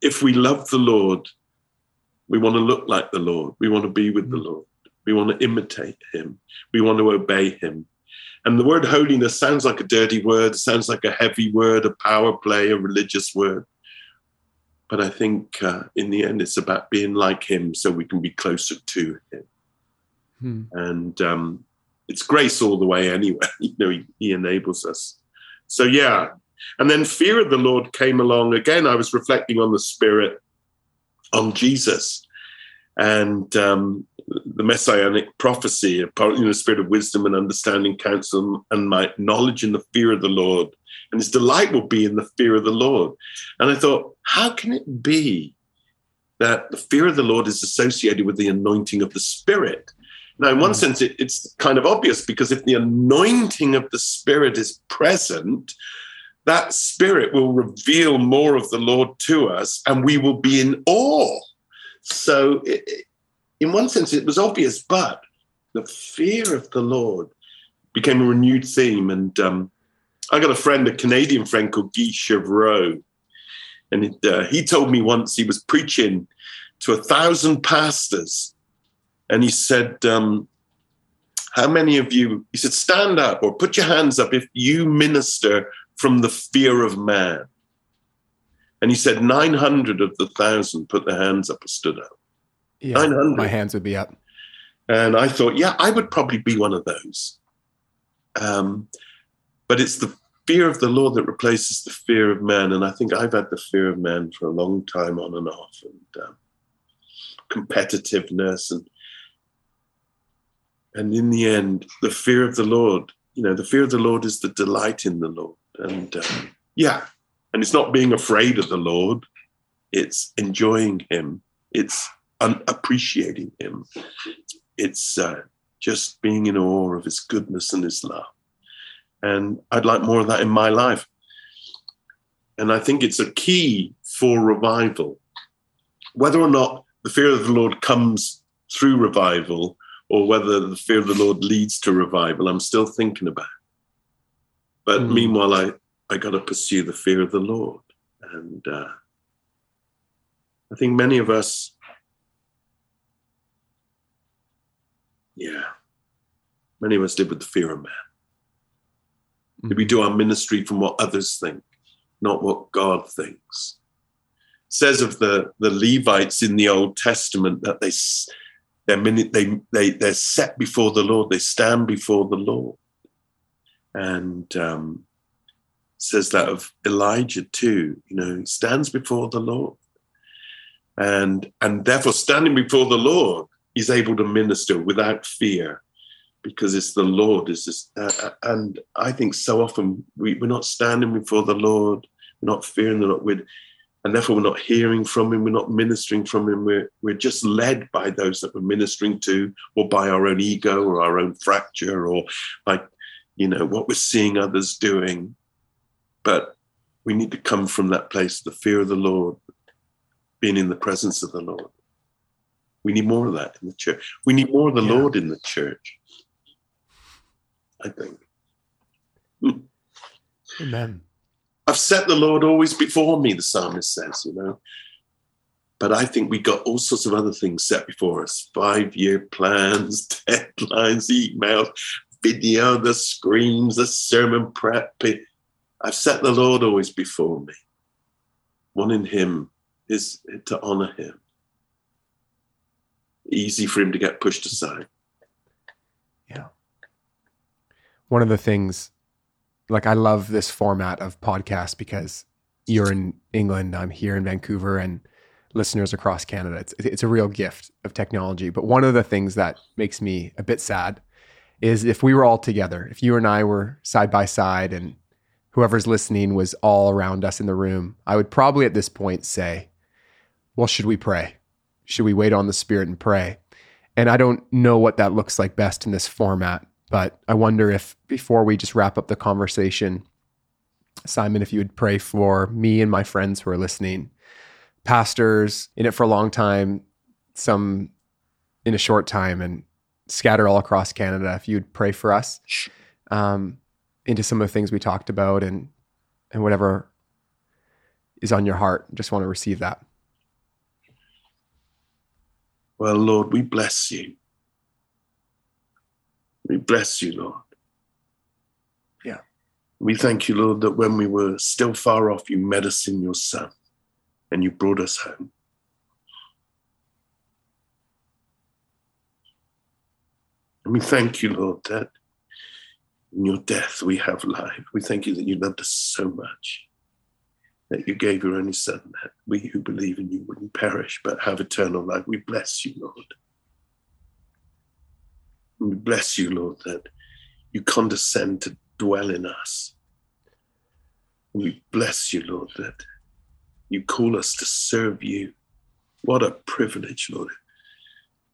if we love the Lord we want to look like the Lord. We want to be with the mm. Lord. We want to imitate him. We want to obey him. And the word holiness sounds like a dirty word, sounds like a heavy word, a power play, a religious word. But I think uh, in the end, it's about being like him so we can be closer to him. Hmm. And um, it's grace all the way anyway. you know, he, he enables us. So, yeah. And then fear of the Lord came along. Again, I was reflecting on the Spirit on Jesus and um, the messianic prophecy, in the spirit of wisdom and understanding, counsel, and my knowledge in the fear of the Lord. And his delight will be in the fear of the Lord. And I thought, how can it be that the fear of the Lord is associated with the anointing of the Spirit. Now, in one mm. sense, it, it's kind of obvious because if the anointing of the Spirit is present, that Spirit will reveal more of the Lord to us and we will be in awe. So, it, in one sense, it was obvious, but the fear of the Lord became a renewed theme. And um, I got a friend, a Canadian friend called Guy Chevreau, and it, uh, he told me once he was preaching to a thousand pastors, and he said, um, How many of you, he said, stand up or put your hands up if you minister from the fear of man. And he said, 900 of the thousand put their hands up or stood up. Yeah, 900. My hands would be up. And I thought, yeah, I would probably be one of those. Um, but it's the fear of the Lord that replaces the fear of man. And I think I've had the fear of man for a long time on and off, and um, competitiveness, and and in the end, the fear of the Lord. You know, the fear of the Lord is the delight in the Lord, and um, yeah, and it's not being afraid of the Lord; it's enjoying Him. It's un- appreciating Him. It's uh, just being in awe of His goodness and His love. And I'd like more of that in my life. And I think it's a key for revival. Whether or not the fear of the Lord comes through revival or whether the fear of the Lord leads to revival, I'm still thinking about. But mm. meanwhile, I, I got to pursue the fear of the Lord. And uh, I think many of us, yeah, many of us live with the fear of man. Mm-hmm. We do our ministry from what others think, not what God thinks. It says of the, the Levites in the Old Testament that they they're, they, they, they're set before the Lord, they stand before the Lord. And um, says that of Elijah too, you know, stands before the Lord. And, and therefore, standing before the Lord, he's able to minister without fear because it's the Lord. Is this, uh, uh, and I think so often we, we're not standing before the Lord, we're not fearing the Lord, we're, and therefore we're not hearing from Him, we're not ministering from Him. We're we're just led by those that we're ministering to, or by our own ego, or our own fracture, or by you know what we're seeing others doing. But we need to come from that place, the fear of the Lord, being in the presence of the Lord. We need more of that in the church. We need more of the yeah. Lord in the church. I think. Amen. I've set the Lord always before me, the psalmist says, you know. But I think we got all sorts of other things set before us five year plans, deadlines, emails, video, the screams, the sermon prep. I've set the Lord always before me. Wanting Him is to honor Him. Easy for Him to get pushed aside Yeah. one of the things like I love this format of podcast because you're in England, I'm here in Vancouver, and listeners across Canada. It's it's a real gift of technology. But one of the things that makes me a bit sad is if we were all together, if you and I were side by side, and whoever's listening was all around us in the room, I would probably at this point say, "Well, should we pray? Should we wait on the Spirit and pray?" And I don't know what that looks like best in this format. But I wonder if before we just wrap up the conversation, Simon, if you would pray for me and my friends who are listening, pastors in it for a long time, some in a short time, and scatter all across Canada. If you'd pray for us um, into some of the things we talked about and and whatever is on your heart, just want to receive that. Well, Lord, we bless you we bless you, Lord. Yeah. We thank you, Lord, that when we were still far off, you met us in your Son and you brought us home. And we thank you, Lord, that in your death we have life. We thank you that you loved us so much that you gave your only Son, that we who believe in you wouldn't perish but have eternal life. We bless you, Lord. We bless you, Lord, that you condescend to dwell in us. We bless you, Lord, that you call us to serve you What a privilege, Lord.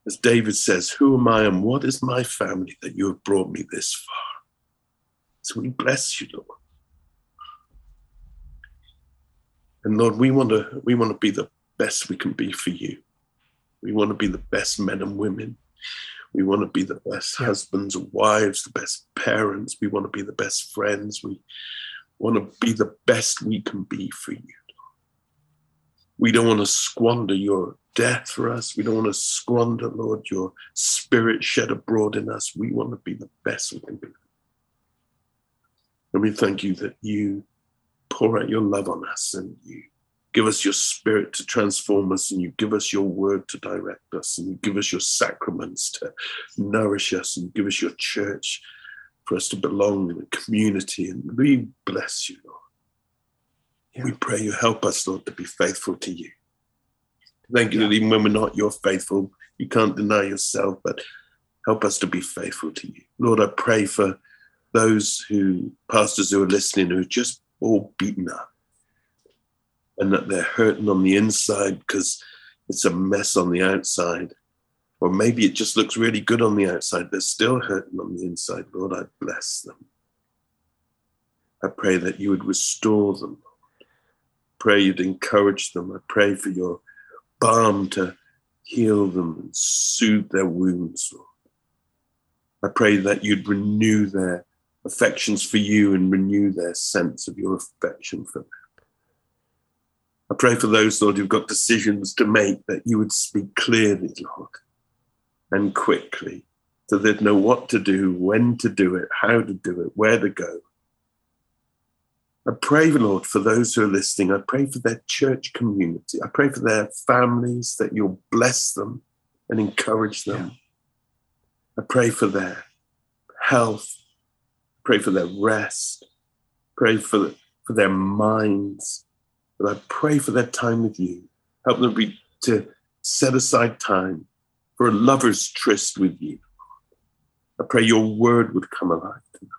As David says, Who am I and what is my family that you have brought me this far? So we bless you, Lord. And Lord, we want to we want to be the best we can be for you. We want to be the best men and women. We want to be the best husbands and wives, the best parents. We want to be the best friends. We want to be the best we can be for you. We don't want to squander your death for us. We don't want to squander, Lord, your spirit shed abroad in us. We want to be the best we can be. And we thank you that you pour out your love on us and you give us your spirit to transform us and you give us your word to direct us and you give us your sacraments to nourish us and give us your church for us to belong in a community and we bless you lord yeah. we pray you help us lord to be faithful to you thank you yeah. that even when we're not you're faithful you can't deny yourself but help us to be faithful to you lord i pray for those who pastors who are listening who are just all beaten up and that they're hurting on the inside because it's a mess on the outside. Or maybe it just looks really good on the outside. They're still hurting on the inside. Lord, I bless them. I pray that you would restore them. Pray you'd encourage them. I pray for your balm to heal them and soothe their wounds, I pray that you'd renew their affections for you and renew their sense of your affection for them. I pray for those, Lord, who've got decisions to make, that you would speak clearly, Lord, and quickly, so they'd know what to do, when to do it, how to do it, where to go. I pray, Lord, for those who are listening. I pray for their church community. I pray for their families, that you'll bless them and encourage them. Yeah. I pray for their health. Pray for their rest. Pray for, for their minds. But I pray for that time with you. Help them be, to set aside time for a lover's tryst with you. I pray your word would come alive to them.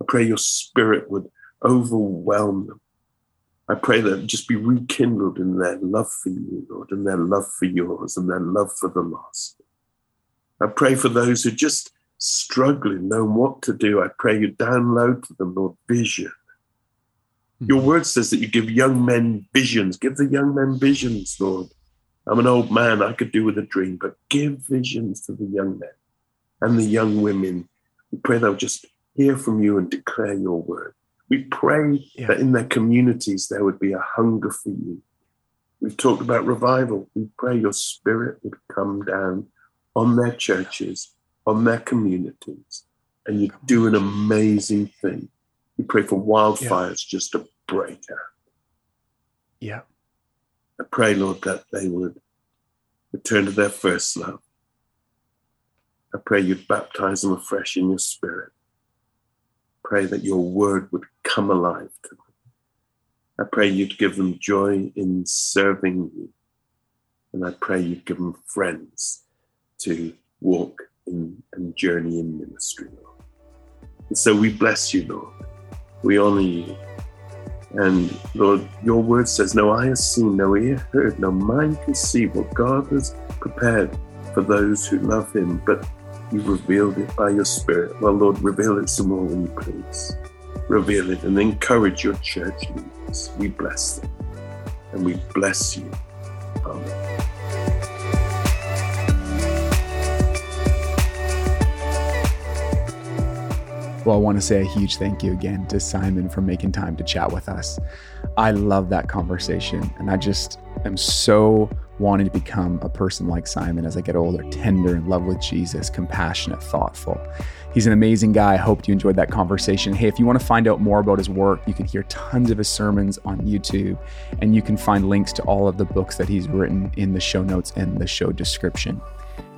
I pray your spirit would overwhelm them. I pray that just be rekindled in their love for you, Lord, and their love for yours, and their love for the lost. I pray for those who just struggling, knowing what to do. I pray you download to them, Lord, vision hmm. your word says that you give young men visions. Give the young men visions, Lord. I'm an old man. I could do with a dream, but give visions to the young men and the young women. We pray they'll just hear from you and declare your word. We pray yeah. that in their communities there would be a hunger for you. We've talked about revival. We pray your spirit would come down on their churches, on their communities, and you do an amazing thing. We pray for wildfires yeah. just to break out. Yeah. I pray, Lord, that they would return to their first love. I pray you'd baptize them afresh in your spirit. Pray that your word would come alive to them. I pray you'd give them joy in serving you. And I pray you'd give them friends to walk in and journey in ministry, Lord. And so we bless you, Lord. We honor you. And Lord, your word says, No eye has seen, no ear heard, no mind can see what God has prepared for those who love him, but you revealed it by your spirit. Well, Lord, reveal it some more when you please. Reveal it and encourage your church leaders. We bless them and we bless you. Amen. Well, I want to say a huge thank you again to Simon for making time to chat with us. I love that conversation, and I just am so wanting to become a person like Simon as I get older, tender, in love with Jesus, compassionate, thoughtful. He's an amazing guy. I hope you enjoyed that conversation. Hey, if you want to find out more about his work, you can hear tons of his sermons on YouTube, and you can find links to all of the books that he's written in the show notes and the show description.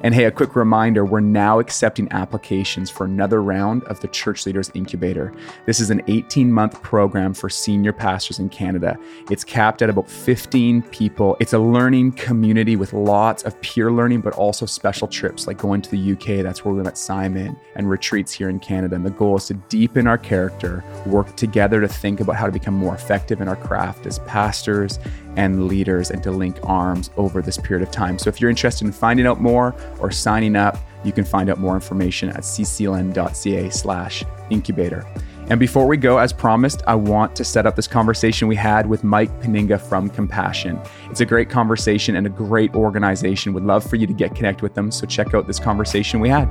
And hey, a quick reminder we're now accepting applications for another round of the Church Leaders Incubator. This is an 18 month program for senior pastors in Canada. It's capped at about 15 people. It's a learning community with lots of peer learning, but also special trips like going to the UK. That's where we met Simon and retreats here in Canada. And the goal is to deepen our character, work together to think about how to become more effective in our craft as pastors and leaders and to link arms over this period of time. So if you're interested in finding out more or signing up, you can find out more information at ccln.ca slash incubator. And before we go, as promised, I want to set up this conversation we had with Mike Penninga from Compassion. It's a great conversation and a great organization. Would love for you to get connected with them. So check out this conversation we had.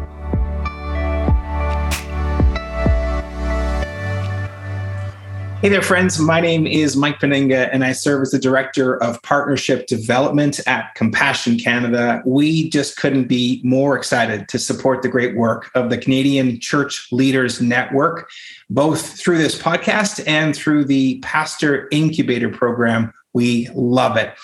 Hey there, friends. My name is Mike Penninga, and I serve as the Director of Partnership Development at Compassion Canada. We just couldn't be more excited to support the great work of the Canadian Church Leaders Network, both through this podcast and through the Pastor Incubator Program. We love it.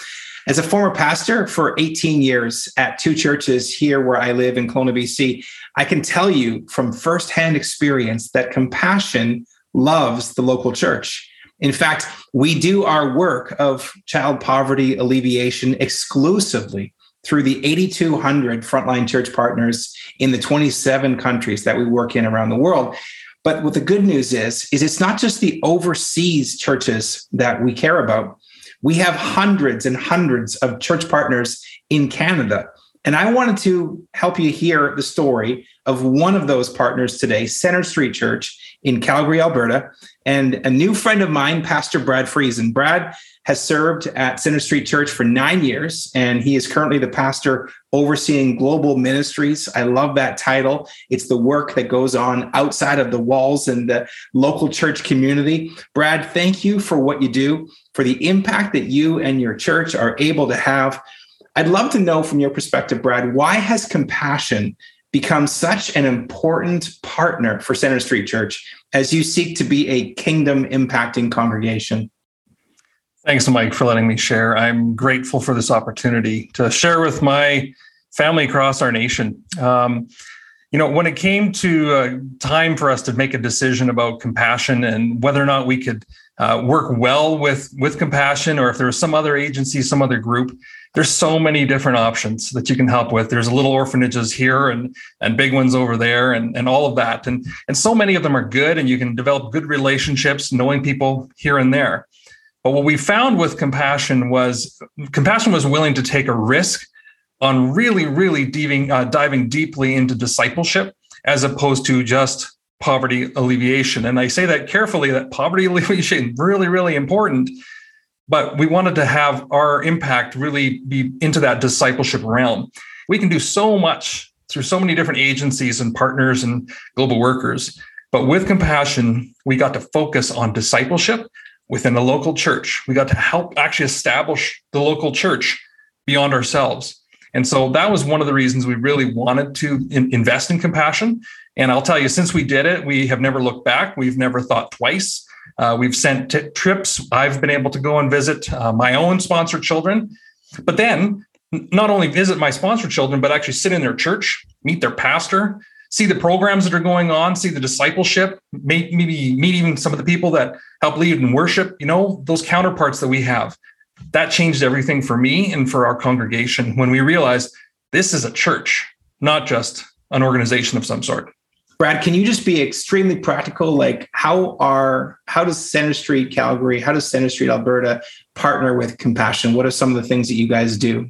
As a former pastor for 18 years at two churches here where I live in Kelowna, BC, I can tell you from firsthand experience that compassion loves the local church. In fact, we do our work of child poverty alleviation exclusively through the 8,200 frontline church partners in the 27 countries that we work in around the world. But what the good news is, is it's not just the overseas churches that we care about. We have hundreds and hundreds of church partners in Canada. And I wanted to help you hear the story of one of those partners today, Centre Street Church in Calgary, Alberta, and a new friend of mine, Pastor Brad Friesen. Brad has served at Centre Street Church for nine years, and he is currently the pastor overseeing global ministries. I love that title. It's the work that goes on outside of the walls and the local church community. Brad, thank you for what you do, for the impact that you and your church are able to have. I'd love to know from your perspective, Brad, why has compassion become such an important partner for Centre Street Church as you seek to be a kingdom impacting congregation? Thanks, Mike, for letting me share. I'm grateful for this opportunity to share with my family across our nation. Um, you know, when it came to uh, time for us to make a decision about compassion and whether or not we could uh, work well with with compassion, or if there was some other agency, some other group, there's so many different options that you can help with. There's little orphanages here and and big ones over there and, and all of that. And, and so many of them are good and you can develop good relationships, knowing people here and there. But what we found with compassion was compassion was willing to take a risk on really, really diving, uh, diving deeply into discipleship as opposed to just poverty alleviation. And I say that carefully that poverty alleviation really, really important but we wanted to have our impact really be into that discipleship realm. We can do so much through so many different agencies and partners and global workers. But with compassion, we got to focus on discipleship within the local church. We got to help actually establish the local church beyond ourselves. And so that was one of the reasons we really wanted to in- invest in compassion. And I'll tell you, since we did it, we have never looked back. We've never thought twice. Uh, we've sent t- trips. I've been able to go and visit uh, my own sponsored children, but then not only visit my sponsored children, but actually sit in their church, meet their pastor, see the programs that are going on, see the discipleship, maybe meet even some of the people that help lead in worship. You know, those counterparts that we have. That changed everything for me and for our congregation when we realized this is a church, not just an organization of some sort. Brad, can you just be extremely practical? Like, how are how does Centre Street Calgary, how does Centre Street Alberta partner with Compassion? What are some of the things that you guys do?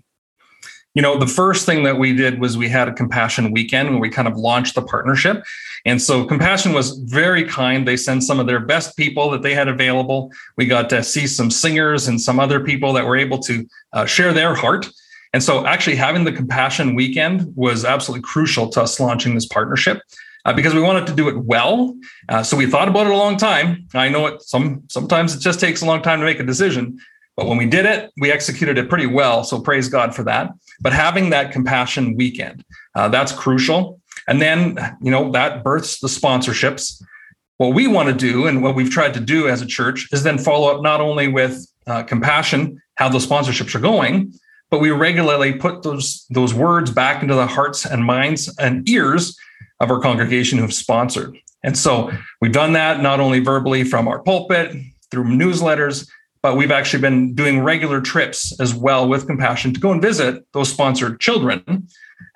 You know, the first thing that we did was we had a Compassion weekend where we kind of launched the partnership. And so Compassion was very kind. They sent some of their best people that they had available. We got to see some singers and some other people that were able to uh, share their heart. And so actually having the Compassion weekend was absolutely crucial to us launching this partnership uh, because we wanted to do it well. Uh, so we thought about it a long time. I know it some sometimes it just takes a long time to make a decision, but when we did it, we executed it pretty well. So praise God for that. But having that compassion weekend, uh, that's crucial. And then you know that births the sponsorships. What we want to do and what we've tried to do as a church is then follow up not only with uh, compassion, how those sponsorships are going, but we regularly put those those words back into the hearts and minds and ears of our congregation who have sponsored. And so we've done that not only verbally from our pulpit through newsletters, but we've actually been doing regular trips as well with compassion to go and visit those sponsored children.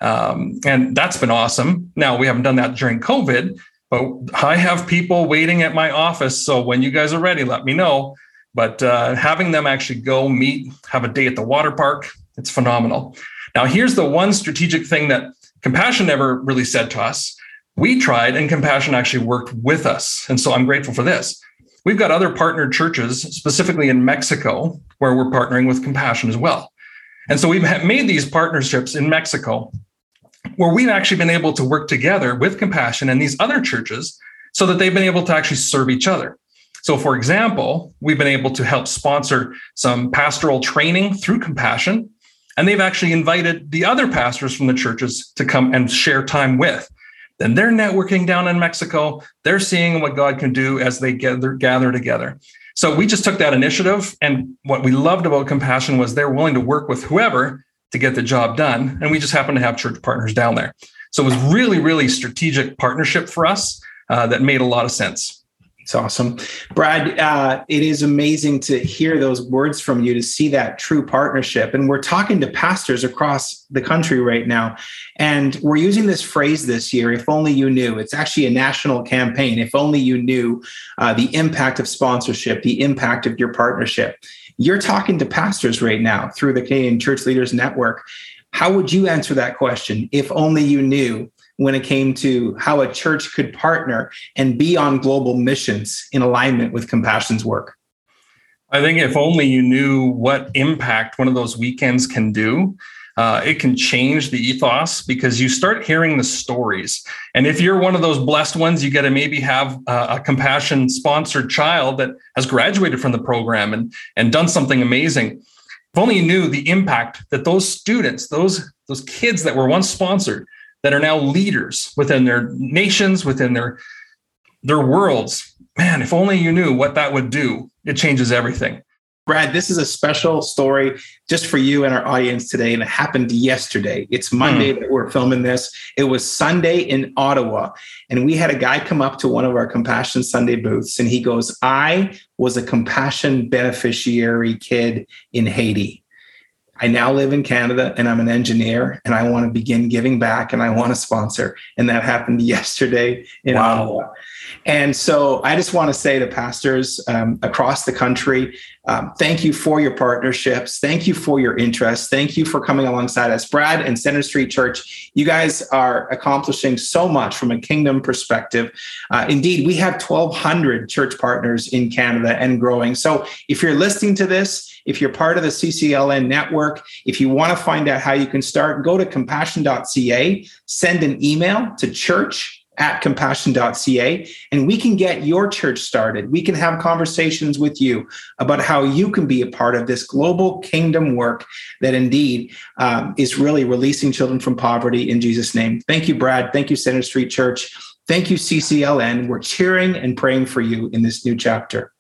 Um, and that's been awesome. Now we haven't done that during covid but i have people waiting at my office so when you guys are ready let me know. But uh, having them actually go meet have a day at the water park it's phenomenal. Now here's the one strategic thing that compassion never really said to us we tried and compassion actually worked with us and so i'm grateful for this We've got other partnered churches, specifically in Mexico, where we're partnering with Compassion as well. And so we've made these partnerships in Mexico where we've actually been able to work together with Compassion and these other churches so that they've been able to actually serve each other. So, for example, we've been able to help sponsor some pastoral training through Compassion, and they've actually invited the other pastors from the churches to come and share time with. Then they're networking down in Mexico. They're seeing what God can do as they gather, gather together. So we just took that initiative. And what we loved about Compassion was they're willing to work with whoever to get the job done. And we just happened to have church partners down there. So it was really, really strategic partnership for us uh, that made a lot of sense. It's awesome. Brad, uh, it is amazing to hear those words from you, to see that true partnership. And we're talking to pastors across the country right now. And we're using this phrase this year, if only you knew. It's actually a national campaign. If only you knew uh, the impact of sponsorship, the impact of your partnership. You're talking to pastors right now through the Canadian Church Leaders Network. How would you answer that question? If only you knew when it came to how a church could partner and be on global missions in alignment with Compassion's work? I think if only you knew what impact one of those weekends can do, uh, it can change the ethos because you start hearing the stories. And if you're one of those blessed ones, you get to maybe have a compassion sponsored child that has graduated from the program and, and done something amazing. If only you knew the impact that those students, those, those kids that were once sponsored, that are now leaders within their nations, within their their worlds. Man, if only you knew what that would do. It changes everything. Brad, this is a special story just for you and our audience today, and it happened yesterday. It's Monday mm. that we're filming this. It was Sunday in Ottawa, and we had a guy come up to one of our Compassion Sunday booths, and he goes, I was a compassion beneficiary kid in Haiti. I now live in Canada and I'm an engineer and I want to begin giving back and I want to sponsor. And that happened yesterday in wow. Ottawa. And so I just want to say to pastors um, across the country, um, thank you for your partnerships. Thank you for your interest. Thank you for coming alongside us. Brad and Centre Street Church, you guys are accomplishing so much from a kingdom perspective. Uh, indeed, we have 1,200 church partners in Canada and growing. So if you're listening to this, if you're part of the CCLN network, if you want to find out how you can start, go to compassion.ca, send an email to church at compassion.ca and we can get your church started. We can have conversations with you about how you can be a part of this global kingdom work that indeed um, is really releasing children from poverty in Jesus' name. Thank you, Brad. Thank you, Centre Street Church. Thank you, CCLN. We're cheering and praying for you in this new chapter.